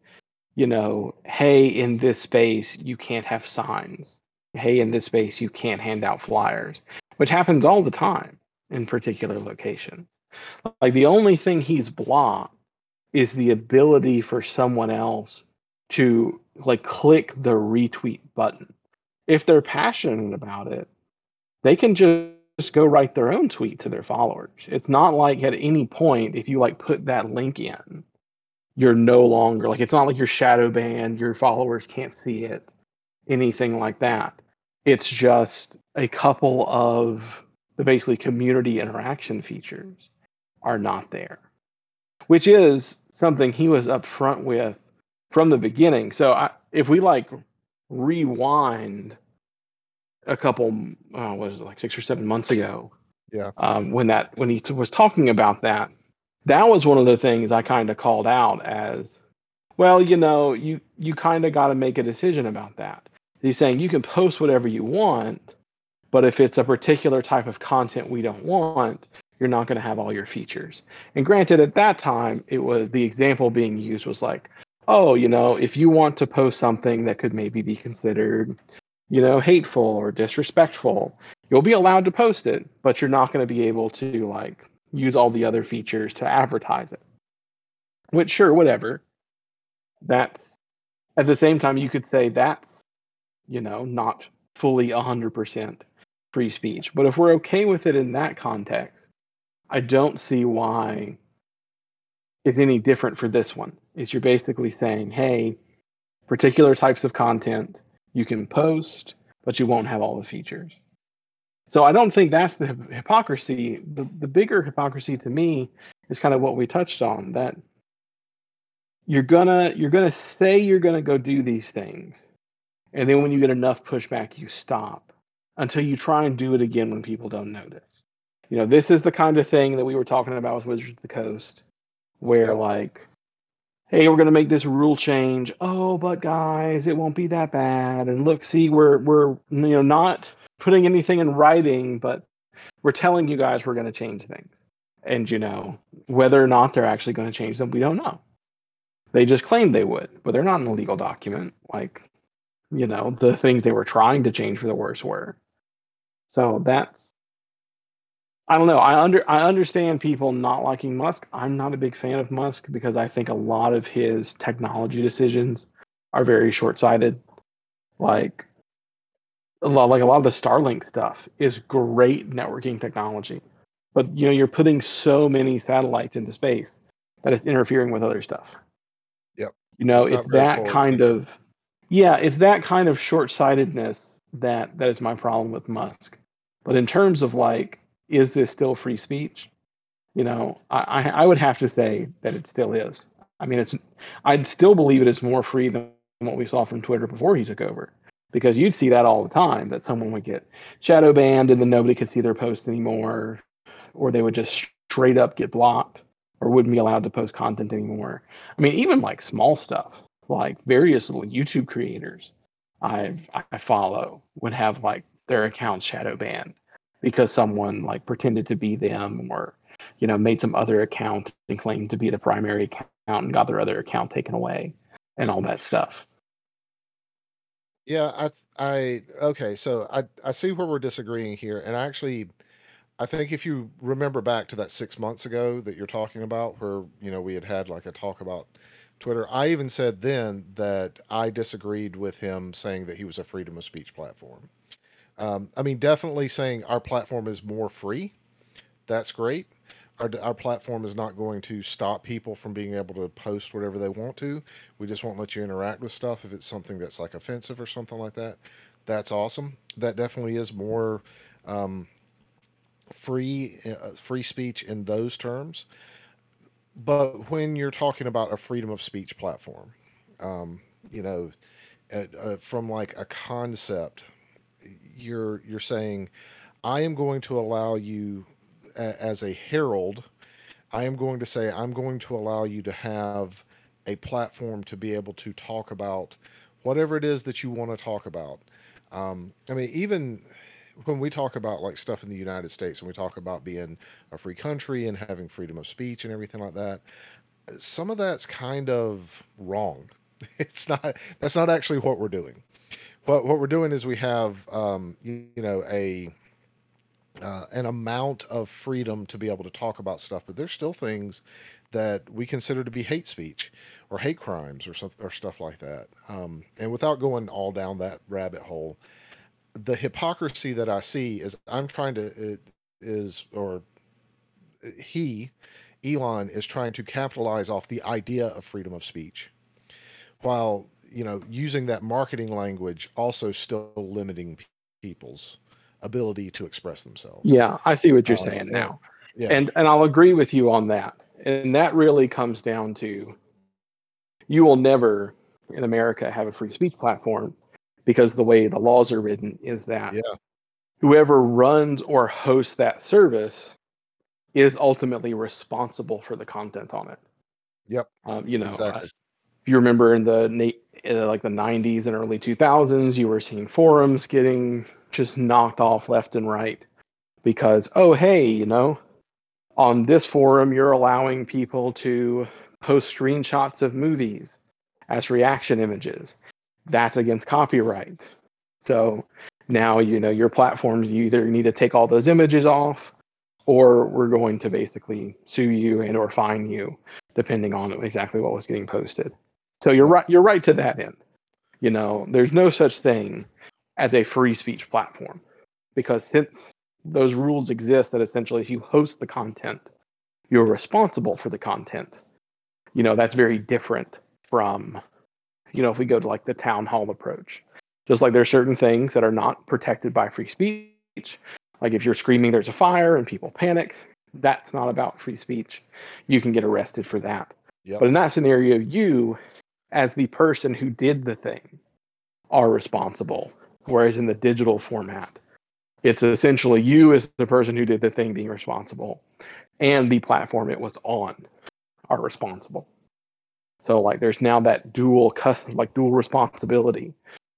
you know, hey, in this space you can't have signs. Hey, in this space you can't hand out flyers, which happens all the time in particular locations. Like the only thing he's blocked is the ability for someone else to like click the retweet button. If they're passionate about it, they can just go write their own tweet to their followers. It's not like at any point if you like put that link in, you're no longer like it's not like you're shadow banned, your followers can't see it, anything like that. It's just a couple of the basically community interaction features are not there, which is something he was upfront with from the beginning. So I, if we like rewind a couple, uh, what is it, like six or seven months ago, Yeah. um, when that when he t- was talking about that, that was one of the things I kind of called out as, well, you know, you you kind of got to make a decision about that. He's saying you can post whatever you want, but if it's a particular type of content we don't want, you're not going to have all your features. And granted, at that time, it was the example being used was like, oh, you know, if you want to post something that could maybe be considered, you know, hateful or disrespectful, you'll be allowed to post it, but you're not going to be able to like use all the other features to advertise it. Which, sure, whatever. That's at the same time, you could say that's, you know, not fully 100% free speech. But if we're okay with it in that context, I don't see why it's any different for this one. Is you're basically saying, hey, particular types of content you can post, but you won't have all the features. So I don't think that's the hypocrisy. The, the bigger hypocrisy to me is kind of what we touched on that you're gonna you're gonna say you're gonna go do these things, and then when you get enough pushback, you stop until you try and do it again when people don't notice. You know, this is the kind of thing that we were talking about with Wizards of the Coast, where like, hey, we're gonna make this rule change. Oh, but guys, it won't be that bad. And look, see, we're we're you know not putting anything in writing, but we're telling you guys we're gonna change things. And you know, whether or not they're actually going to change them, we don't know. They just claimed they would, but they're not in a legal document. Like, you know, the things they were trying to change for the worse were. So that's I don't know. I under I understand people not liking Musk. I'm not a big fan of Musk because I think a lot of his technology decisions are very short-sighted. Like a lot like a lot of the Starlink stuff is great networking technology. But you know, you're putting so many satellites into space that it's interfering with other stuff. Yep. You know, It's it's that forward kind of yeah, it's that kind of short-sightedness that that is my problem with Musk. But in terms of like, is this still free speech? You know, I, I would have to say that it still is. I mean, it's I'd still believe it is more free than what we saw from Twitter before he took over, because you'd see that all the time that someone would get shadow banned and then nobody could see their posts anymore, or they would just straight up get blocked or wouldn't be allowed to post content anymore. I mean, even like small stuff, like various little YouTube creators I I follow would have like their accounts shadow banned because someone like pretended to be them or you know made some other account and claimed to be the primary account and got their other account taken away and all that stuff. Yeah, I I okay, so I I see where we're disagreeing here, and I actually I think if you remember back to that six months ago that you're talking about, where you know we had had like a talk about Twitter, I even said then that I disagreed with him saying that he was a freedom of speech platform. Um, I mean, definitely saying our platform is more free. That's great. Our, our platform is not going to stop people from being able to post whatever they want to. We just won't let you interact with stuff if it's something that's like offensive or something like that. That's awesome. That definitely is more um, free uh, free speech in those terms. But when you're talking about a freedom of speech platform, um, you know, uh, uh, from like a concept, you're you're saying I am going to allow you as a herald I am going to say I'm going to allow you to have a platform to be able to talk about whatever it is that you want to talk about. Um, I mean, even when we talk about like stuff in the United States, when we talk about being a free country and having freedom of speech and everything like that, some of that's kind of wrong. *laughs* It's not. That's not actually what we're doing. What what we're doing is we have, um, you, you know, a uh, an amount of freedom to be able to talk about stuff, but there's still things that we consider to be hate speech or hate crimes or something or stuff like that. Um, and without going all down that rabbit hole, the hypocrisy that I see is I'm trying to it is or he Elon is trying to capitalize off the idea of freedom of speech while you know using that marketing language also still limiting people's ability to express themselves. Yeah, I see what you're Um, saying now. yeah, And and I'll agree with you on that. And that really comes down to you will never in America have a free speech platform because the way the laws are written is that yeah, whoever runs or hosts that service is ultimately responsible for the content on it. yep, Um, you know, uh, exactly. You remember in the uh, like the 90s and early 2000s, you were seeing forums getting just knocked off left and right because oh hey, you know, on this forum you're allowing people to post screenshots of movies as reaction images. That's against copyright. So now you know your platforms you either need to take all those images off or we're going to basically sue you and or fine you depending on exactly what was getting posted. So you're right you're right to that end. You know, there's no such thing as a free speech platform because since those rules exist that essentially if you host the content, you're responsible for the content. You know, that's very different from, you know, if we go to like the town hall approach. Just like there's certain things that are not protected by free speech. Like if you're screaming there's a fire and people panic, that's not about free speech. You can get arrested for that. Yep. But in that scenario, you, as the person who did the thing, are responsible. Whereas in the digital format, it's essentially you as the person who did the thing being responsible, and the platform it was on are responsible. So like there's now that dual like dual responsibility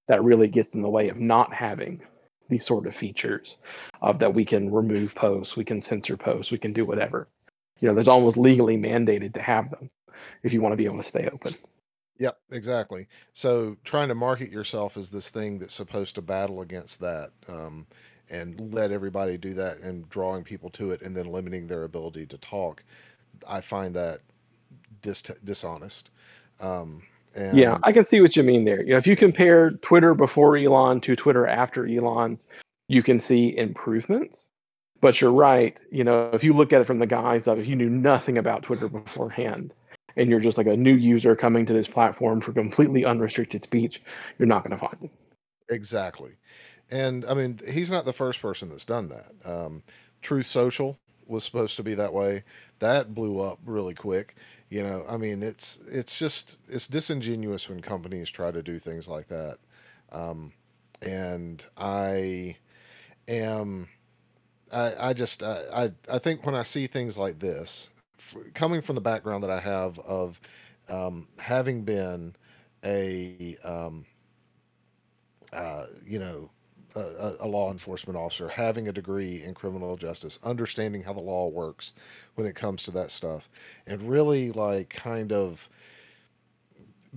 that really gets in the way of not having these sort of features of that we can remove posts, we can censor posts, we can do whatever. You know, there's almost legally mandated to have them if you want to be able to stay open. Yep, exactly. So trying to market yourself as this thing that's supposed to battle against that um, and let everybody do that and drawing people to it and then limiting their ability to talk. I find that dis- dishonest. Um, and Yeah, I can see what you mean there. You know, if you compare Twitter before Elon to Twitter after Elon, you can see improvements. But you're right. You know, if you look at it from the guise of if you knew nothing about Twitter beforehand and you're just like a new user coming to this platform for completely unrestricted speech, you're not going to find it. Exactly. And I mean, he's not the first person that's done that. Um, Truth Social was supposed to be that way. That blew up really quick. You know, I mean, it's it's just it's disingenuous when companies try to do things like that. Um, and I am I, I just I, I I think when I see things like this, f- coming from the background that I have of um, having been a um, uh, you know, a, a law enforcement officer, having a degree in criminal justice, understanding how the law works when it comes to that stuff, and really like kind of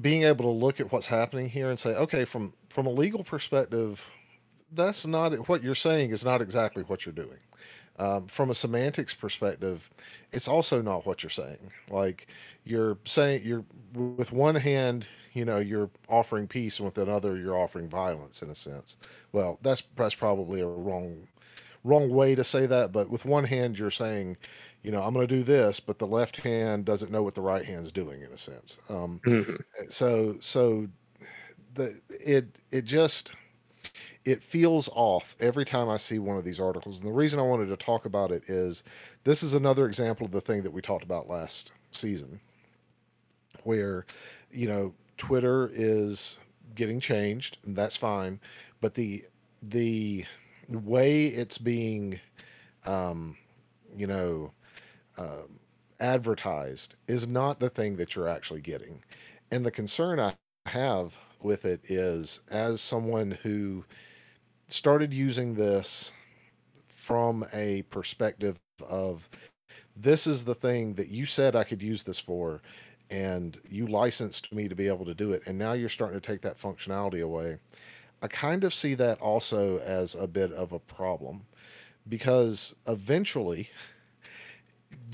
being able to look at what's happening here and say, okay, from from a legal perspective, that's not what you're saying is not exactly what you're doing. Um, from a semantics perspective, it's also not what you're saying. Like you're saying, you're with one hand, you know, you're offering peace, and with another, you're offering violence in a sense. Well, that's that's probably a wrong wrong way to say that. But with one hand, you're saying, you know, I'm going to do this, but the left hand doesn't know what the right hand's doing in a sense. Um, Mhm. so so the it it just it feels off every time I see one of these articles. And the reason I wanted to talk about it is this is another example of the thing that we talked about last season, where, you know, Twitter is getting changed, and that's fine. But the the way it's being, um, you know, um, advertised is not the thing that you're actually getting. And the concern I have with it is, as someone who started using this from a perspective of this is the thing that you said I could use this for, and you licensed me to be able to do it, and now you're starting to take that functionality away. I kind of see that also as a bit of a problem because eventually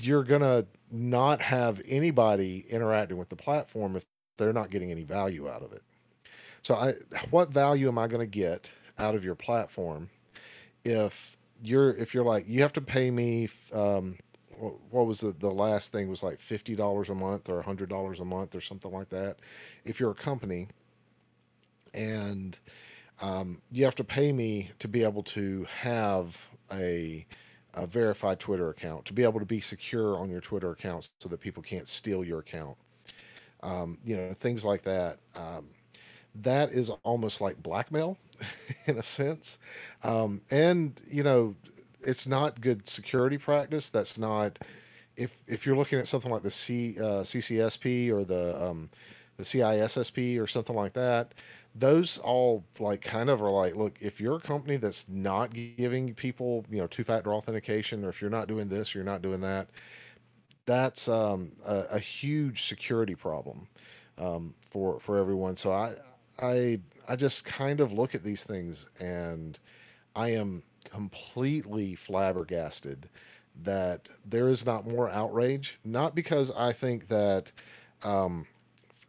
you're going to not have anybody interacting with the platform if they're not getting any value out of it. So I what value am I going to get out of your platform if you're if you're like you have to pay me um what was the, the last thing was like $50 a month or $100 a month or something like that. If you're a company and um, you have to pay me to be able to have a, a verified twitter account to be able to be secure on your twitter account so that people can't steal your account um, you know things like that um, that is almost like blackmail *laughs* in a sense. Um, and you know, it's not good security practice. That's not if if you're looking at something like the C uh, CCSP or the um, the CISSP or something like that. Those all like kind of are like, look, if you're a company that's not giving people, you know, two-factor authentication, or if you're not doing this, you're not doing that, that's um, a, a huge security problem um, for for everyone. So I I I just kind of look at these things and I am completely flabbergasted that there is not more outrage. Not because I think that um,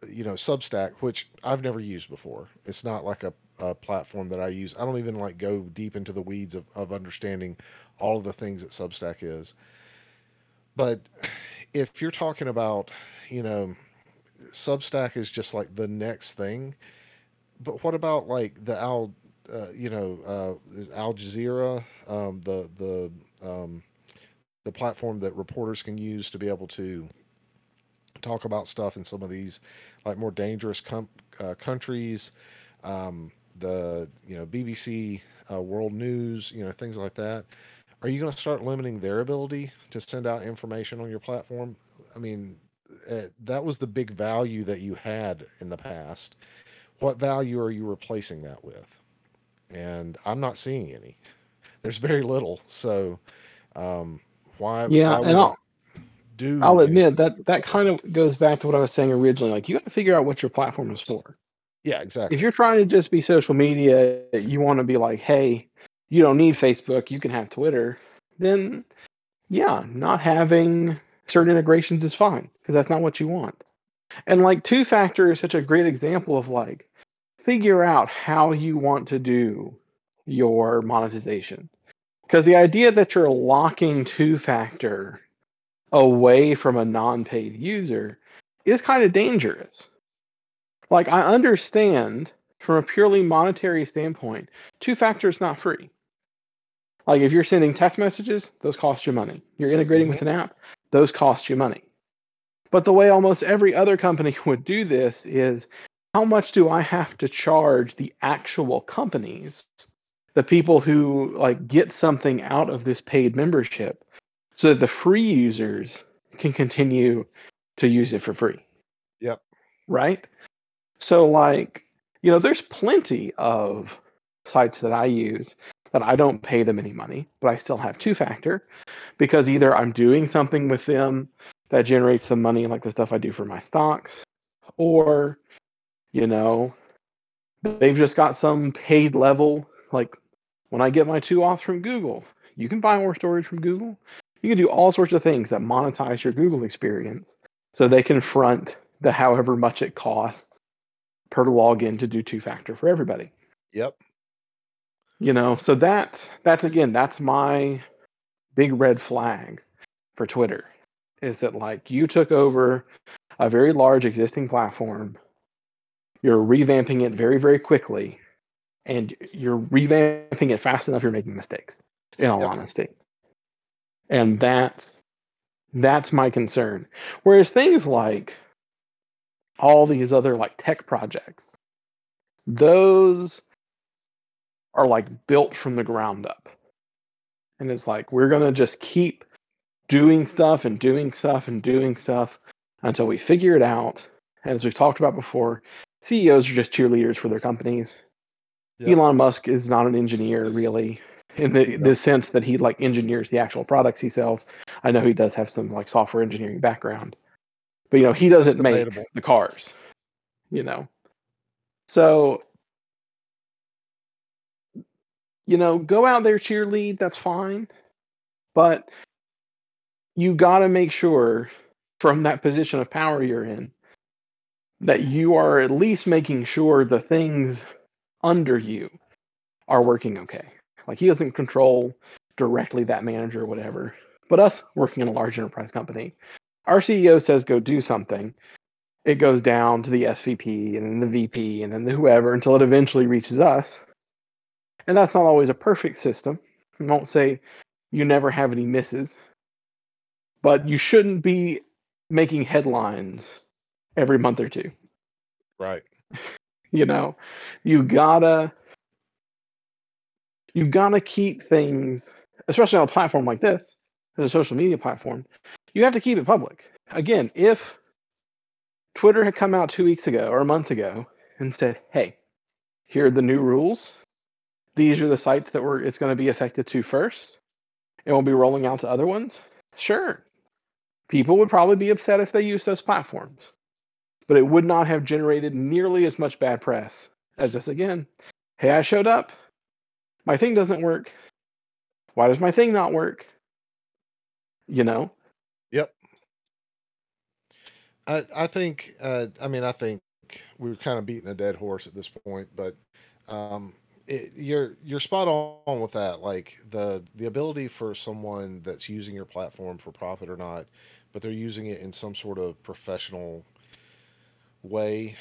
you know Substack, which I've never used before. It's not like a, a platform that I use. I don't even like go deep into the weeds of, of understanding all of the things that Substack is. But if you're talking about, you know, Substack is just like the next thing. But what about like the Al, uh, you know, uh, Al Jazeera, um, the the um, the platform that reporters can use to be able to talk about stuff in some of these like more dangerous com- uh, countries, um, the you know BBC uh, World News, you know things like that. Are you going to start limiting their ability to send out information on your platform? I mean, uh, that was the big value that you had in the past. What value are you replacing that with? And I'm not seeing any. *laughs* There's very little. So um, why Yeah, why and I'll do I'll admit that that kind of goes back to what I was saying originally. Like you got to figure out what your platform is for. Yeah, exactly. If you're trying to just be social media, you want to be like, hey, you don't need Facebook, you can have Twitter, then yeah, not having certain integrations is fine because that's not what you want. And like two factor is such a great example of like figure out how you want to do your monetization. Because the idea that you're locking two factor away from a non paid user is kind of dangerous. Like, I understand from a purely monetary standpoint, two factor is not free. Like, if you're sending text messages, those cost you money. You're integrating with an mm-hmm. app, those cost you money. But the way almost every other company *laughs* would do this is how much do I have to charge the actual companies, the people who like get something out of this paid membership, so that the free users can continue to use it for free? Yep. Right? So like, you know, there's plenty of sites that I use that I don't pay them any money, but I still have two factor because either I'm doing something with them that generates some money like the stuff I do for my stocks, or you know, they've just got some paid level. Like when I get my two auth from Google, you can buy more storage from Google. You can do all sorts of things that monetize your Google experience so they can front the however much it costs per login to do two factor for everybody. Yep. You know, so that that's again, that's my big red flag for Twitter is that like you took over a very large existing platform you're revamping it very very quickly and you're revamping it fast enough you're making mistakes in all Yep. honesty. And that's that's my concern. Whereas things like all these other like tech projects those are like built from the ground up. And it's like we're going to just keep doing stuff and doing stuff and doing stuff until we figure it out. As we've talked about before CEOs are just cheerleaders for their companies. Yep. Elon Musk is not an engineer really in the, the sense that he like engineers the actual products he sells. I know he does have some like software engineering background. But you know, he doesn't make the cars. You know. So you know, go out there cheerlead, that's fine. But you got to make sure from that position of power you're in that you are at least making sure the things under you are working okay. Like he doesn't control directly that manager or whatever. But us working in a large enterprise company, our CEO says go do something. It goes down to the SVP and then the VP and then the whoever until it eventually reaches us. And that's not always a perfect system. I won't say you never have any misses, but you shouldn't be making headlines every month or two. Right. *laughs* you know you gotta you gotta keep things especially on a platform like this as a social media platform you have to keep it public. Again if twitter had come out two weeks ago or a month ago and said hey here are the new rules. These are the sites that we're it's going to be affected to first. And we'll be rolling out to other ones. Sure. People would probably be upset if they use those platforms but it would not have generated nearly as much bad press as this again. Hey, I showed up. My thing doesn't work. Why does my thing not work? You know? Yep. I I think uh, I mean I think we're kind of beating a dead horse at this point, but um, it, you're you're spot on with that. Like the the ability for someone that's using your platform for profit or not, but they're using it in some sort of professional way,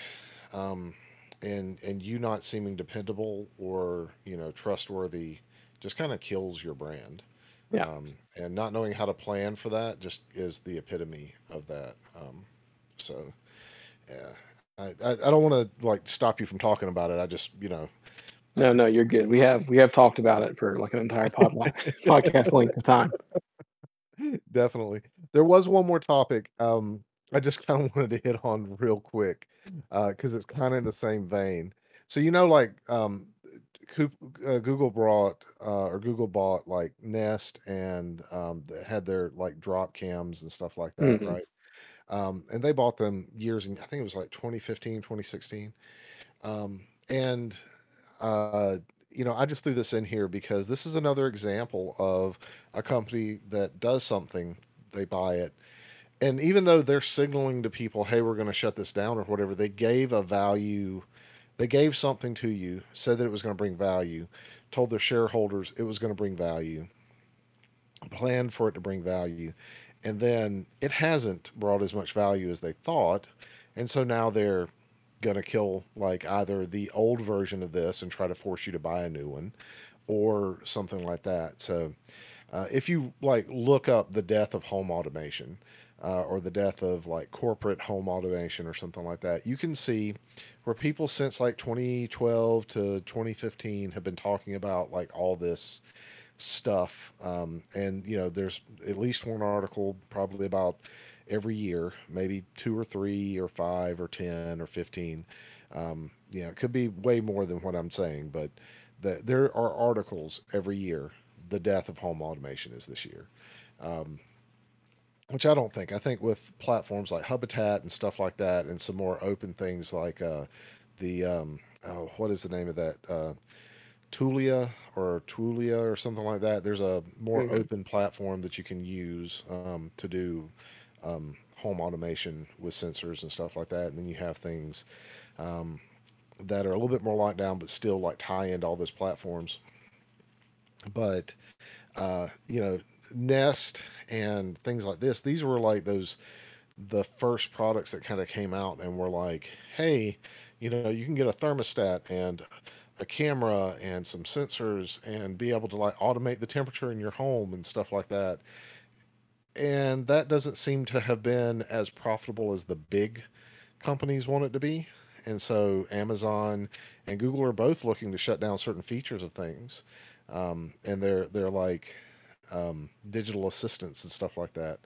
um, and and you not seeming dependable or you know trustworthy, just kind of kills your brand. Yeah. Um, and not knowing how to plan for that just is the epitome of that. Um, so, yeah, I, I, I don't want to like stop you from talking about it. I just, you know, No, no, you're good. We have we have talked about it for like an entire pod- *laughs* podcast length of time. definitely. There was one more topic. Um, I just *laughs* kind of wanted to hit on real quick because it's kind of in the same vein. So you know, like um, Coop, uh, Google brought uh, or Google bought like Nest and um, they had their like Dropcams and stuff like that, Mhm. right? Um, and they bought them years and I think it was like 2015, 2016. Um, and uh, you know, I just threw this in here because this is another example of a company that does something, they buy it, and even though they're signaling to people, "Hey, we're going to shut this down" or whatever, they gave a value, they gave something to you, said that it was going to bring value, told their shareholders it was going to bring value, planned for it to bring value, and then it hasn't brought as much value as they thought, and so now they're gonna kill like either the old version of this and try to force you to buy a new one or something like that. So uh, if you like look up the death of home automation uh, or the death of like corporate home automation or something like that, you can see where people since like 2012 to 2015 have been talking about like all this stuff. Um, and you know, there's at least one article probably about every year, maybe two or three or five or 10 or 15. Um, you know, it could be way more than what I'm saying, but the, there are articles every year. The death of home automation is this year. Um, which I don't think. I think with platforms like Hubitat and stuff like that, and some more open things like uh, the um, oh, what is the name of that? Uh, Tulia or Tulia or something like that. There's a more Mhm. open platform that you can use um, to do um, home automation with sensors and stuff like that. And then you have things um, that are a little bit more locked down, but still like tie into all those platforms. But uh, you know, Nest and things like this, these were like those the first products that kind of came out and were like, hey, you know, you can get a thermostat and a camera and some sensors and be able to like automate the temperature in your home and stuff like that. And that doesn't seem to have been as profitable as the big companies want it to be. And so Amazon and Google are both looking to shut down certain features of things. Um, and they're they're like um, digital assistants and stuff like that.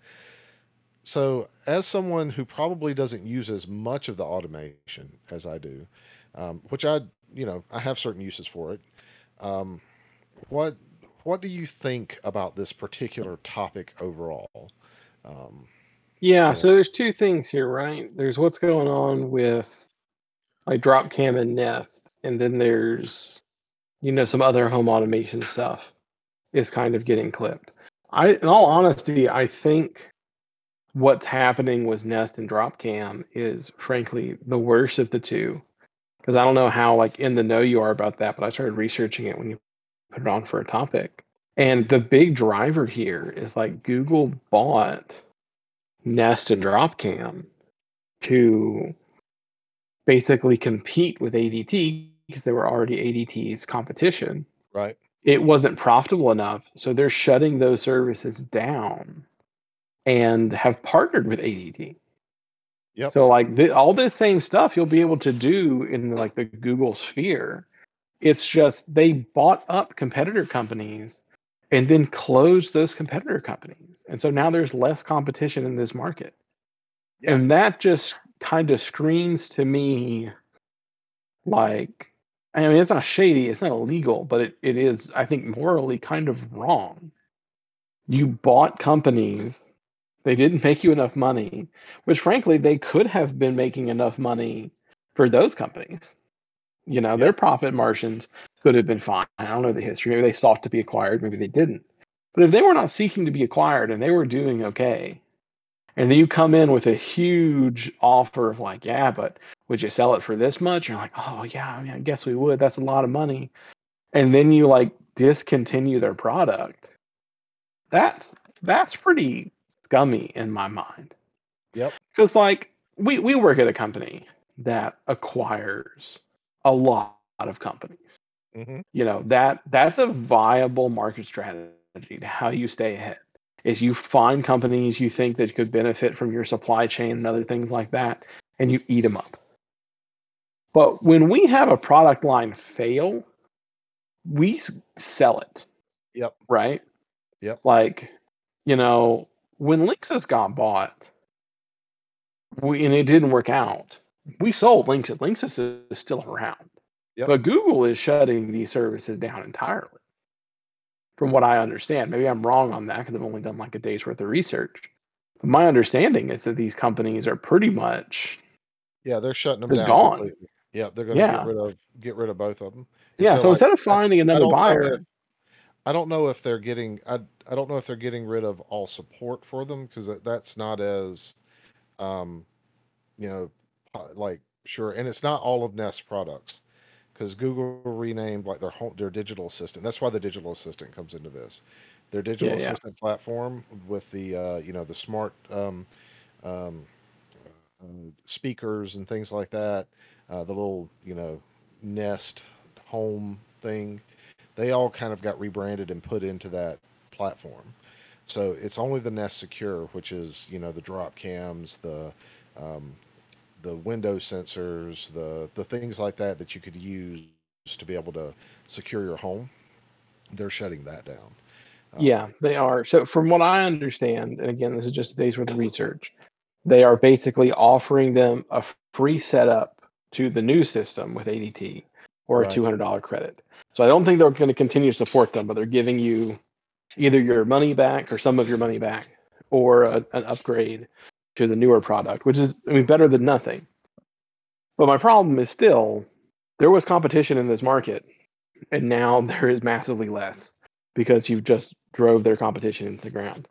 So, as someone who probably doesn't use as much of the automation as I do, um, which I, you know, I have certain uses for it. Um, what what do you think about this particular topic overall? Um, Yeah, so there's two things here, right? There's what's going on with like Dropcam and Nest, and then there's you know some other home automation stuff is kind of getting clipped. I, in all honesty, I think what's happening with Nest and Dropcam is frankly the worst of the two. Because I don't know how like in the know you are about that, but I started researching it when you put it on for a topic. And the big driver here is like Google bought Nest and Dropcam to basically compete with ADT because they were already ADT's competition. right? It wasn't profitable enough, so they're shutting those services down and have partnered with ADT. Yep. So like the, all this same stuff you'll be able to do in like the Google sphere. It's just they bought up competitor companies and then closed those competitor companies. And so now there's less competition in this market. Yeah. And that just kind of screams to me like I mean it's not shady, it's not illegal, but it, it is I think morally kind of wrong. You bought companies, they didn't make you enough money, which frankly they could have been making enough money for those companies. You know, their profit margins could have been fine. I don't know the history. Maybe they sought to be acquired, maybe they didn't. But if they were not seeking to be acquired and they were doing okay, and then you come in with a huge offer of like, yeah, but would you sell it for this much? You're like, oh yeah, I mean, I guess we would. That's a lot of money. And then you like discontinue their product. That's that's pretty scummy in my mind. Yep. Because like we we work at a company that acquires a lot of companies. hmm You know that that's a viable market strategy to how you stay ahead. Is you find companies you think that could benefit from your supply chain and other things like that, and you eat them up. But when we have a product line fail, we sell it, Yep. right? Yep. Like, you know, when Linksys got bought, we, and it didn't work out, we sold Linksys. Linksys is still around. Yep. But Google is shutting these services down entirely, from what I understand. Maybe I'm wrong on that because I've only done like a day's worth of research. But my understanding is that these companies are pretty much Yeah, they're shutting them down gone. completely. Yeah, they're going to get rid of get rid of both of them. And Yeah, so so like instead of finding I another don't know if buyer I don't know if they're getting I I don't know if they're getting rid of all support for them because that, that's not as um you know like sure and it's not all of Nest products because Google renamed like their home their digital assistant. That's why the digital assistant comes into this. Their digital Yeah, yeah. assistant platform with the uh, you know the smart um, um, uh, speakers and things like that, uh, the little you know Nest home thing, they all kind of got rebranded and put into that platform. So it's only the Nest Secure, which is you know the Dropcams, the um, the window sensors, the the things like that that you could use to be able to secure your home. They're shutting that down. Um, Yeah, they are. So from what I understand, and again, this is just a day's worth of research, they are basically offering them a free setup to the new system with ADT or a $200 credit. So I don't think they're going to continue to support them, but they're giving you either your money back or some of your money back or a, an upgrade to the newer product, which is I mean better than nothing. But my problem is still there was competition in this market and now *laughs* there is massively less because you just drove their competition into the ground.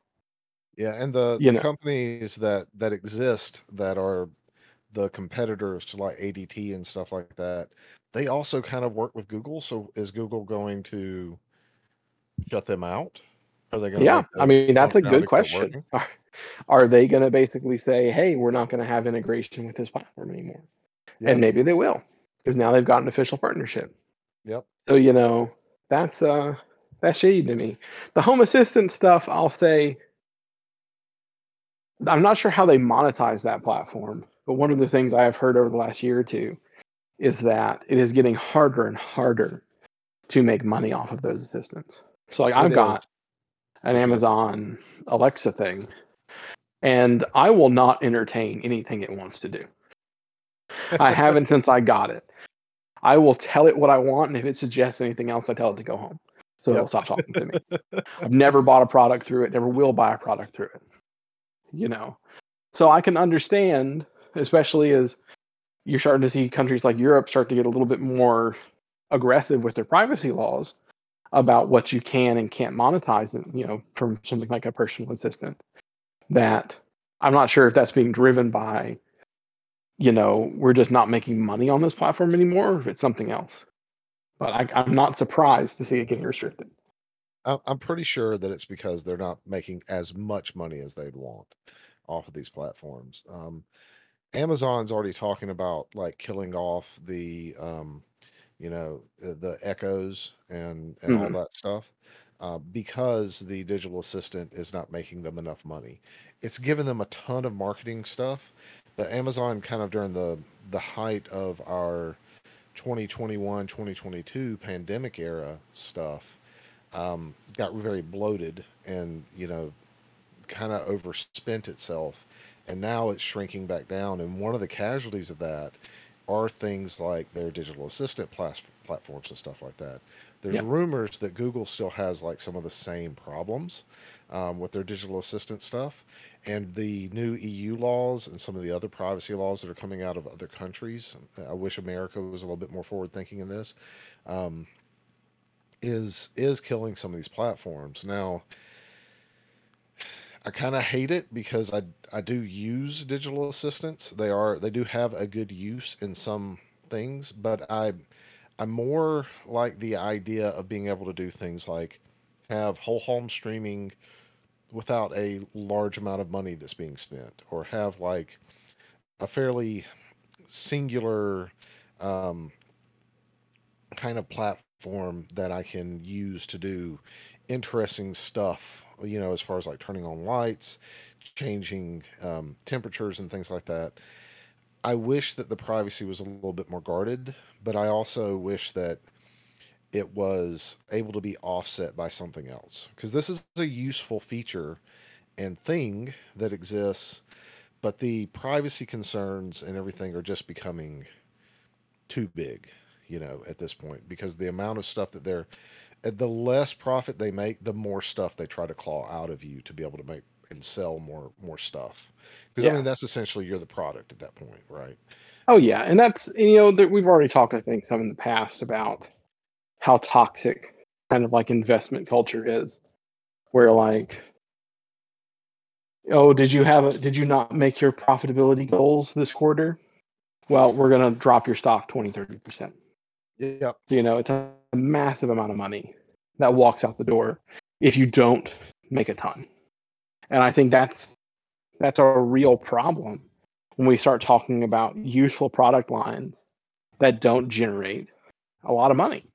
Yeah, and the the companies that that exist that are the competitors to like ADT and stuff like that, they also kind of work with Google. So is Google going to shut them out? Are they going to yeah, I mean that's a good question. Are, *laughs* are they going to basically say, "Hey, we're not going to have integration with this platform anymore"? Yeah. And maybe they will because now they've got an official partnership. Yep. So you know, that's uh that's shady to me. The home assistant stuff, I'll say, I'm not sure how they monetize that platform, but one of the things I have heard over the last year or two is that it is getting harder and harder to make money off of those assistants. So like I've got an. Amazon Alexa thing, and I will not entertain anything it wants to do. I haven't since I got it. I will tell it what I want, and if it suggests anything else, I tell it to go home. So it'll stop talking to me. *laughs* I've never bought a product through it, never will buy a product through it. You know. So I can understand, especially as you're starting to see countries like Europe start to get a little bit more aggressive with their privacy laws about what you can and can't monetize, you know, from something like a personal assistant. That I'm not sure if that's being driven by, you know, we're just not making money on this platform anymore, or if it's something else. But I, I'm not surprised to see it getting restricted. I'm pretty sure that it's because they're not making as much money as they'd want off of these platforms. Um, Amazon's already talking about like killing off the um, you know the echoes and and all Mhm. that stuff uh, because the digital assistant is not making them enough money. It's given them a ton of marketing stuff, but Amazon kind of during the the height of our 2021 2022 pandemic era stuff um, got very bloated and you know kind of overspent itself and now it's shrinking back down and one of the casualties of that are things like their digital assistant plas- platforms and stuff like that there's Yep. rumors that google still has like some of the same problems um, with their digital assistant stuff and the new eu laws and some of the other privacy laws that are coming out of other countries i wish america was a little bit more forward thinking in this um, is is killing some of these platforms now I kind of hate it because I I do use digital assistants. They are they do have a good use in some things, but I I'm more like the idea of being able to do things like have whole home streaming without a large amount of money that's being spent, or have like a fairly singular um, kind of platform that I can use to do interesting stuff, you know, as far as like turning on lights, changing um, temperatures and things like that. I wish that the privacy was a little bit more guarded, but I also wish that it was able to be offset by something else. Because this is a useful feature and thing that exists, but the privacy concerns and everything are just becoming too big, you know, at this point because the amount of stuff that they're the less profit they make, the more stuff they try to claw out of you to be able to make and sell more more stuff. Because I mean, that's essentially you're the product at that point, right? Oh yeah, and that's you know that we've already talked I think some in the past about how toxic kind of like investment culture is, where like, oh, did you have a, did you not make your profitability goals this quarter? Well, we're gonna drop your stock 20, 30 percent. Yep. You know, it's a massive amount of money that walks out the door if you don't make a ton. And I think that's that's a real problem when we start talking about useful product lines that don't generate a lot of money.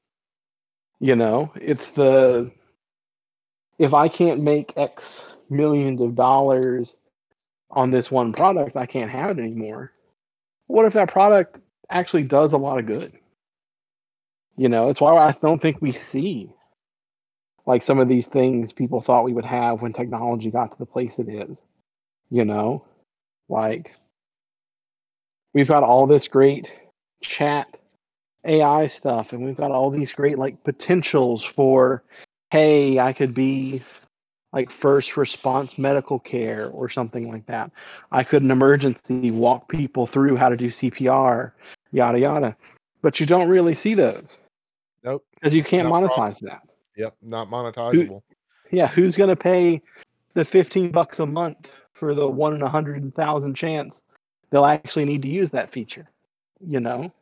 You know, it's the if I can't make X millions of dollars on this one product, I can't have it anymore. What if that product actually does a lot of good? You know, it's why I don't think we see like some of these things people thought we would have when technology got to the place it is. You know, like we've got all this great chat AI stuff, and we've got all these great like potentials for, hey, I could be like first response medical care or something like that. I could an emergency walk people through how to do CPR, yada yada. But you don't really see those. Nope. Because you can't monetize profitable. that. Yep. Not monetizable. Yeah, who's gonna pay the fifteen bucks a month for the one in a hundred thousand chance they'll actually need to use that feature? You know,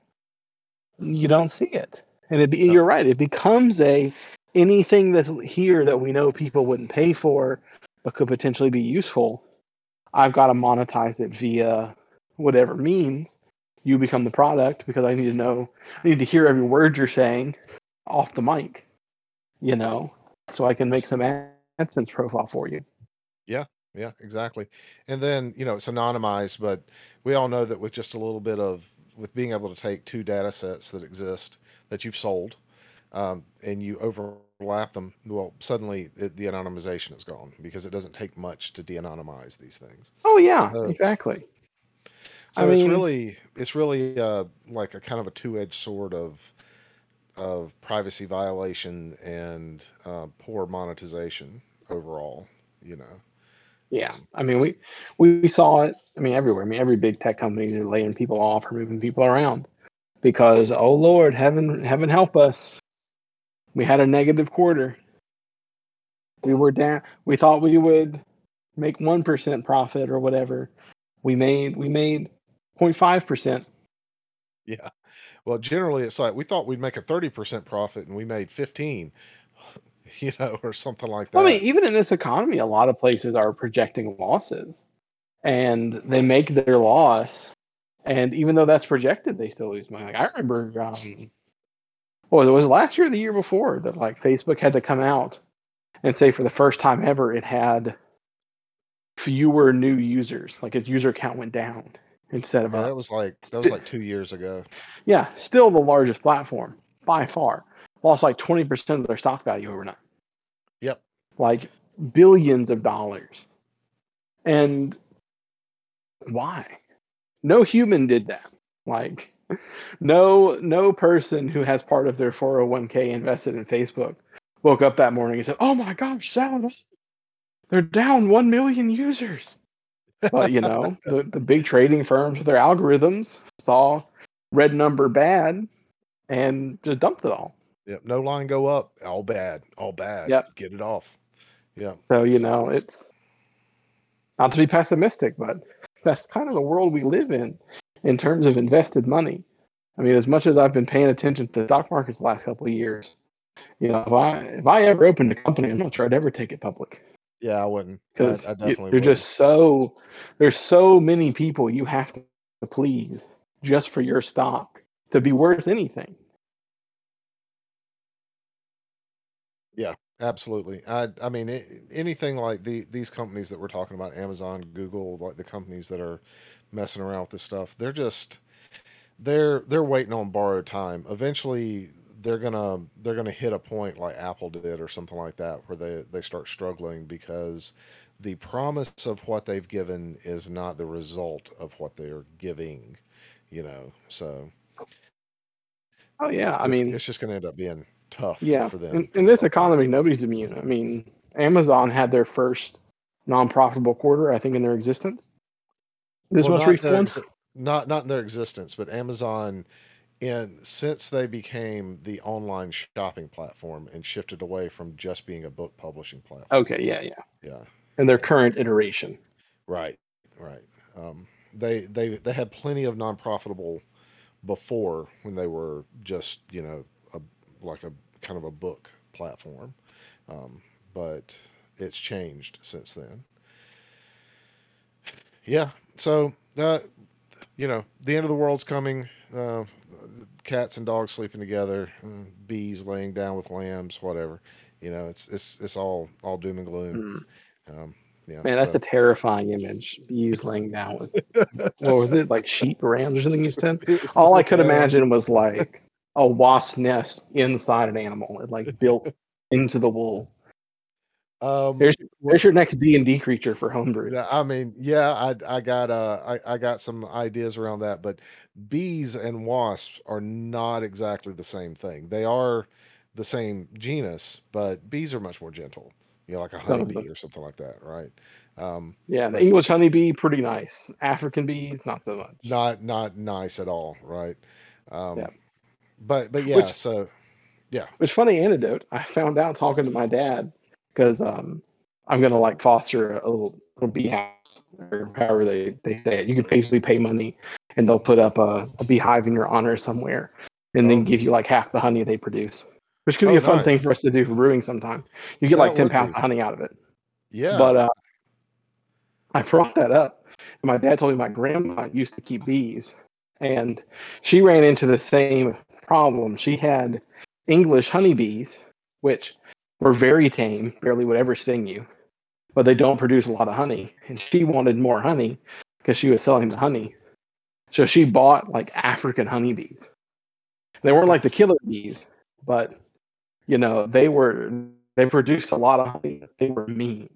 you don't see it, and it be, No. you're right. It becomes a anything that's here that we know people wouldn't pay for, but could potentially be useful. I've got to monetize it via whatever means. You become the product because I need to know. I need to hear every word you're saying off the mic. You know, so I can make some AdSense profile for you. Yeah, yeah, exactly. And then, you know, it's anonymized, but we all know that with just a little bit of with being able to take two data sets that exist that you've sold, um, and you overlap them, well, suddenly it, the anonymization is gone because it doesn't take much to de-anonymize these things. Oh yeah, So- exactly. So I it's mean- really it's really uh, like a kind of a two-edged sword of of privacy violation and uh, poor monetization overall. You know. Yeah, I mean we we saw it. I mean everywhere. I mean every big tech company is laying people off or moving people around because oh Lord, heaven heaven help us. We had a negative quarter. We were down. We thought we would make one percent profit or whatever. We made we made 0.5 percent. Yeah. Well, generally it's like we thought we'd make a 30% profit and we made 15, *laughs* you know, or something like that. I mean, even in this economy, a lot of places are projecting losses, and they make their loss, and even though that's projected, they still lose money. Like I remember, um, was it, was last year or the year before that like Facebook had to come out and say for the first time ever it had fewer new users, like its user count went down instead of yeah, that was like that was like 2 years ago. Yeah, still the largest platform by far. Lost like twenty percent of their stock value overnight. Yep. like billions of dollars. And why? No human did that. Like no no person who has part of their 401k invested in Facebook woke up that morning and said, "Oh my gosh, sell. They're down 1 million users." But, you know, the, the big trading firms with their algorithms saw red number bad and just dumped it all. Yep. No line go up. All bad. All bad. Yep. Get it off. Yeah. So, you know, it's not to be pessimistic, but that's kind of the world we live in in terms of invested money. I mean, as much as I've been paying attention to the stock markets the last couple of years, you know, if I if I ever opened a company, I'm not sure I'd ever take it public Yeah, I wouldn't. Because I definitely you're just so there's so many people you have to please just for your stock to be worth anything. Yeah, absolutely. I I mean a- anything like the these companies that we're talking about, Amazon, Google, like the companies that are messing around with this stuff, they're just they're they're waiting on borrowed time. Eventually they're gonna they're gonna hit a point like Apple did or something like that where they they start struggling because the promise of what they've given is not the result of what they're giving, you know. So Oh yeah, I mean, it's just gonna end up being tough Yeah, for them. in, in this economy, nobody's immune. I mean, Amazon had their first non-profitable quarter, I think, in their existence. This Well, most recent their one, not not in their existence, but Amazon and since they became the online shopping platform and shifted away from just being a book publishing platform. Okay, yeah, yeah. Yeah. And their current iteration. Right. Right. Um, they they they had plenty of non-profitable before when they were just you know a like a kind of a book platform, um, but it's changed since then. Yeah. So uh, you know the end of the world's coming. Uh, cats and dogs sleeping together, uh, bees laying down with lambs, whatever. You know, it's it's it's all all doom and gloom. Mm. Um, yeah. Man, that's So a terrifying image. Bees laying down with what was it, like sheep, or rams, or something you said? All I could *laughs* imagine was like a wasp nest inside an animal. It like built into the wool. Um, There's there's your next D and D creature for homebrew. I mean, yeah, I I got uh I, I got some ideas around that, but bees and wasps are not exactly the same thing. They are the same genus, but bees are much more gentle. You know, like a honeybee or something like that, right? Um, Yeah, the English honeybee, pretty nice. African bees, not so much. not not nice at all, right? Um, Yeah. but but yeah, Which so yeah. which funny anecdote. I found out talking to my dad because um I'm gonna like foster a little little bee house or however they, they say it. You can basically pay money and they'll put up a, a beehive in your honor somewhere and then Oh, give you like half the honey they produce. Which could be oh, a fun thing for us to do for brewing sometime. You get That like ten pounds be. of honey out of it. Yeah. But uh I brought that up. And my dad told me my grandma used to keep bees, and she ran into the same problem. She had English honeybees, which were very tame, barely would ever sting you, but they don't produce a lot of honey. And she wanted more honey because she was selling the honey. So she bought like African honeybees. They weren't like the killer bees, but you know, they were they produced a lot of honey. They were mean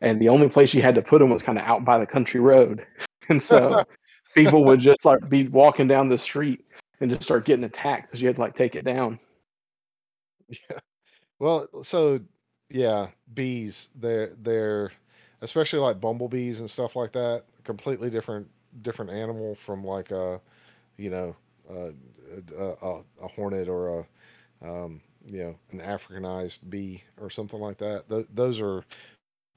and the only place you had to put them was kind of out by the country road. *laughs* And so *laughs* people would just like be walking down the street and just start getting attacked because you had to like take it down. Well, so yeah, bees, they're they're especially like bumblebees and stuff like that, completely different different animal from like a, you know, uh, a, a, a hornet or a um, you know, an Africanized bee or something like that. Th- those are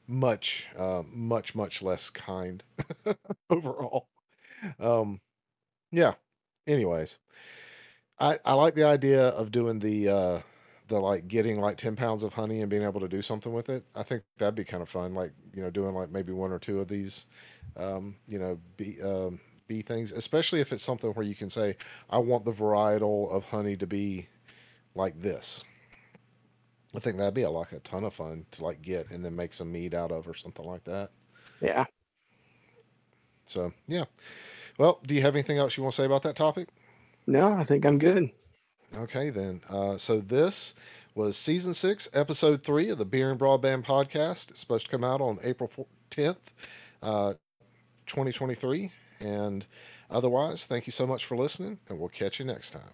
much uh, much much less kind *laughs* overall. Um, yeah. Anyways, I I like the idea of doing the uh the like getting like 10 pounds of honey and being able to do something with it. I think that'd be kind of fun. Like, you know, doing like maybe one or two of these um, you know, bee um bee things, especially if it's something where you can say, I want the varietal of honey to be like this. I think that'd be a, like a ton of fun to like get and then make some meat out of or something like that. Yeah. So yeah. Well, do you have anything else you want to say about that topic? No, I think I'm good. Okay, then. Uh, so this was season six, episode three of the Beer and Broadband podcast. It's supposed to come out on April 10th, uh, 2023. And otherwise, thank you so much for listening, and we'll catch you next time.